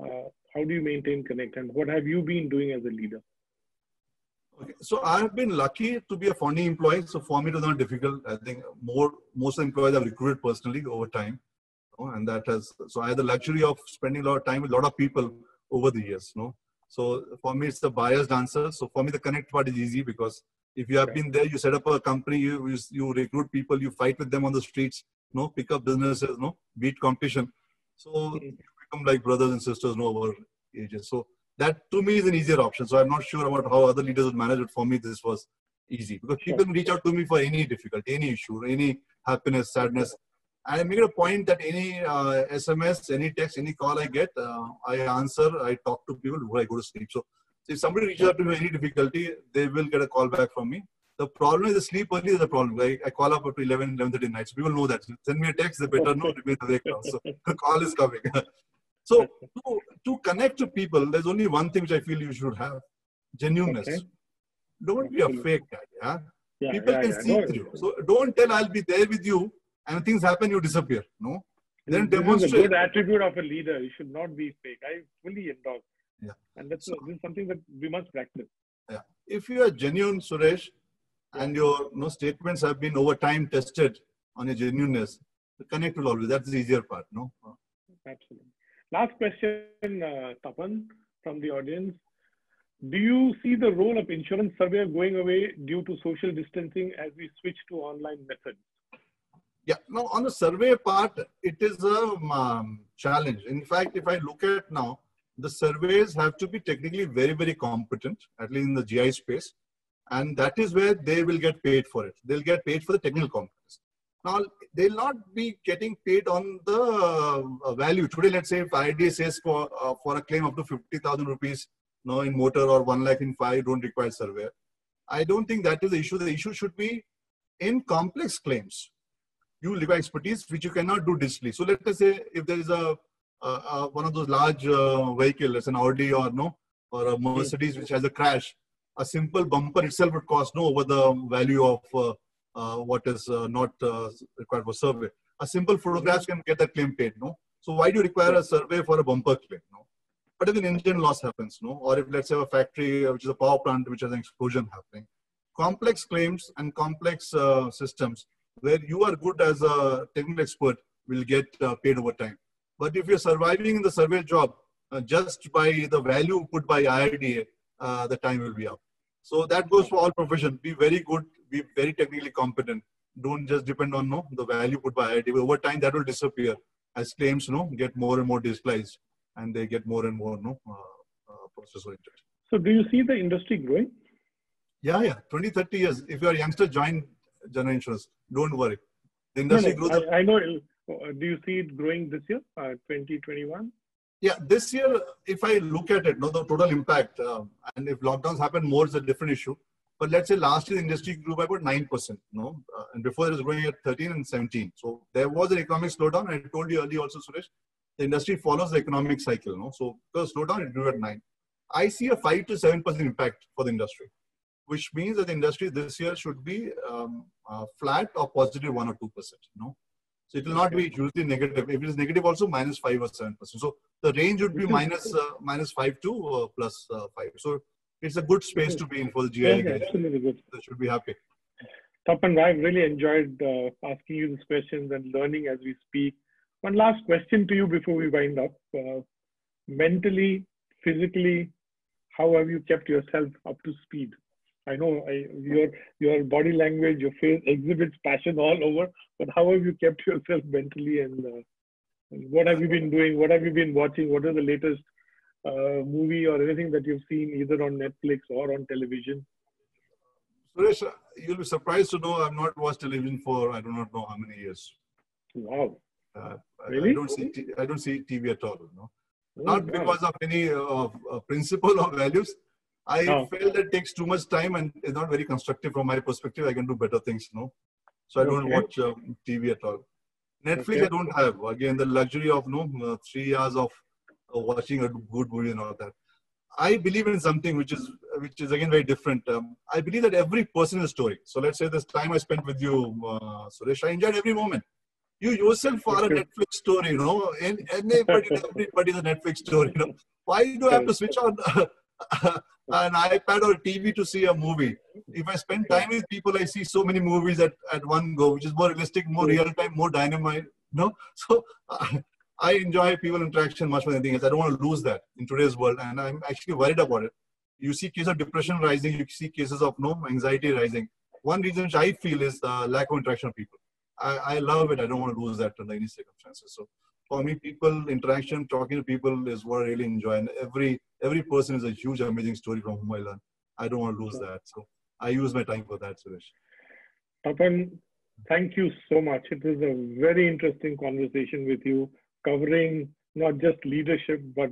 Uh, how do you maintain connect, and what have you been doing as a leader? Okay. So I've been lucky to be a founding employee. So for me, it was not difficult. I think more most employees I've recruited personally over time, you know, and that has so I had the luxury of spending a lot of time with a lot of people over the years. You know? So for me, it's the biased answer. So for me, the connect part is easy because if you have Okay. been there, you set up a company, you, you you recruit people, you fight with them on the streets, you know, pick up businesses, you know, beat competition. So Mhm. you become like brothers and sisters, no over ages. So that to me is an easier option. So I'm not sure about how other leaders would manage it. For me, this was easy because people reach out to me for any difficulty, any issue, any happiness, sadness. I make it a point that any uh, SMS, any text, any call I get, uh, I answer, I talk to people before I go to sleep. So if somebody reaches out to me for any difficulty, they will get a call back from me. The problem is the sleep early is the problem. Like I call up at 11, 11 30 night. So people know that. Send me a text, they better know. So the call is coming. so to, to connect to people, there's only one thing which I feel you should have genuineness. Okay. Don't be a fake guy. Yeah? yeah people yeah, can yeah. see no, through. So don't tell I'll be there with you and things happen, you disappear. No. Then this demonstrate. is a good attribute of a leader. You should not be fake. I fully endorse. Yeah. And that's so, this is something that we must practice. Yeah. If you are genuine, Suresh, and your you know, statements have been over time tested on your genuineness, connect will always. That's the easier part, no? Absolutely. Last question, uh, Tapan, from the audience. Do you see the role of insurance surveyor going away due to social distancing as we switch to online methods? Yeah, no, on the survey part, it is a um, challenge. In fact, if I look at now, the surveys have to be technically very, very competent, at least in the GI space. And that is where they will get paid for it. They'll get paid for the technical competence. Now, they'll not be getting paid on the uh, value. Today, let's say if IRDAI says for, uh, for a claim up to 50,000 rupees no, in motor or 1 lakh in fire, don't require survey. I don't think that is the issue. The issue should be in complex claims. You require expertise which you cannot do digitally. So let us say if there is a, one of those large uh, vehicles, an Audi or no, or a Mercedes which has a crash, a simple bumper itself would cost no over the value of uh, what is uh, not uh, required for survey. A simple photograph can get that claim paid, no? So why do you require a survey for a bumper claim, no? But if an engine loss happens, no? Or if let's say a factory, uh, which is a power plant, which has an explosion happening, complex claims and complex uh, systems where you are good as a technical expert will get uh, paid over time. But if you're surviving in the survey job just by the value put by IRDAI, the time will be up. So that goes for all profession. Be very good, be very technically competent. Don't just depend on no the value put by IT. Over time, that will disappear as claims you know get more and more digitalized and they get more and more no uh, uh, process oriented. So, do you see the industry growing? Yeah, yeah. 20, 30 years. If you are a youngster, join general insurance. Don't worry. The industry no, no, I, I, know. Uh, do you see it growing this year, uh, 2021? Yeah, this year, if I look at it, no, the total impact, uh, and if lockdowns happen more, it's a different issue. But let's say last year the industry grew by about 9%, no? Uh, and before it was growing at 13 and 17. So there was an economic slowdown. And I told you earlier also, Suresh, the industry follows the economic cycle, no? So because slowdown, it grew at 9. I see a 5 to 7% impact for the industry, which means that the industry this year should be um, uh, flat or positive 1 or 2%, no? So it will not be hugely negative. If it is negative, also minus five or seven percent. So the range would be minus, uh, minus five to uh, plus, uh, five. So it's a good space to be in for the GI yeah, guys. Absolutely good. They should be happy. Tapan, I've really enjoyed uh, asking you these questions and learning as we speak. One last question to you before we wind up. Uh, mentally, physically, how have you kept yourself up to speed? I know I, your your body language, your face exhibits passion all over. But how have you kept yourself mentally, and, uh, and what have you been doing? What have you been watching? What are the latest uh, movie or anything that you've seen either on Netflix or on television? Suresh, you'll be surprised to know I've not watched television for I do not know how many years. Wow. Uh, really? I, don't see I don't see TV at all. No? Oh, not wow. because of any uh, principle or values I oh. felt that takes too much time and it's not very constructive from my perspective. I can do better things, know. So I don't okay. watch uh, TV at all. Netflix okay. I don't have. Again, the luxury of no uh, three hours of uh, watching a good movie and all that. I believe in something which is which is again very different. Um, I believe that every person is a story. So let's say this time I spent with you, uh, Suresh, I enjoyed every moment. You yourself are a Netflix story, you know. And anybody, everybody is a Netflix story. You know, why do I have to switch on an iPad or a TV to see a movie. If I spend time with people, I see so many movies at, at one go, which is more realistic, more real time, more dynamite. No, so uh, I enjoy people interaction much more than anything else. I don't want to lose that in today's world, and I'm actually worried about it. You see cases of depression rising, you see cases of no anxiety rising. One reason which I feel is the lack of interaction of people. I, I love it. I don't want to lose that under any circumstances. So for me, people interaction, talking to people is what I really enjoy. And every every person is a huge, amazing story from whom I learn. I don't want to lose that. So I use my time for that, Suresh. Tapan, thank you so much. It was a very interesting conversation with you, covering not just leadership, but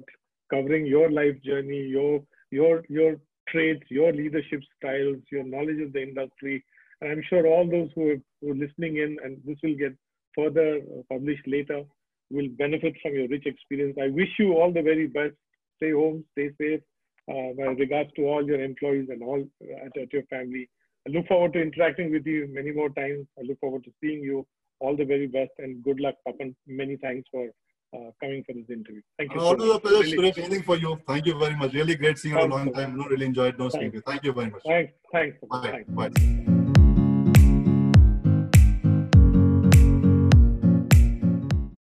covering your life journey, your your your traits, your leadership styles, your knowledge of the industry. And I'm sure all those who are, who are listening in, and this will get further published later, will benefit from your rich experience. I wish you all the very best. Stay home, stay safe. Uh, my regards to all your employees and all uh, at, at your family. I look forward to interacting with you many more times. I look forward to seeing you. All the very best and good luck, Tapan. Many thanks for uh, coming for this interview. Thank you. Always a pleasure, really. Suresh. Anything for you. Thank you very much. Really great seeing you a long time. No, really enjoyed no speaking. Thank you very much. Thanks. Thanks. Bye. Thanks. Bye.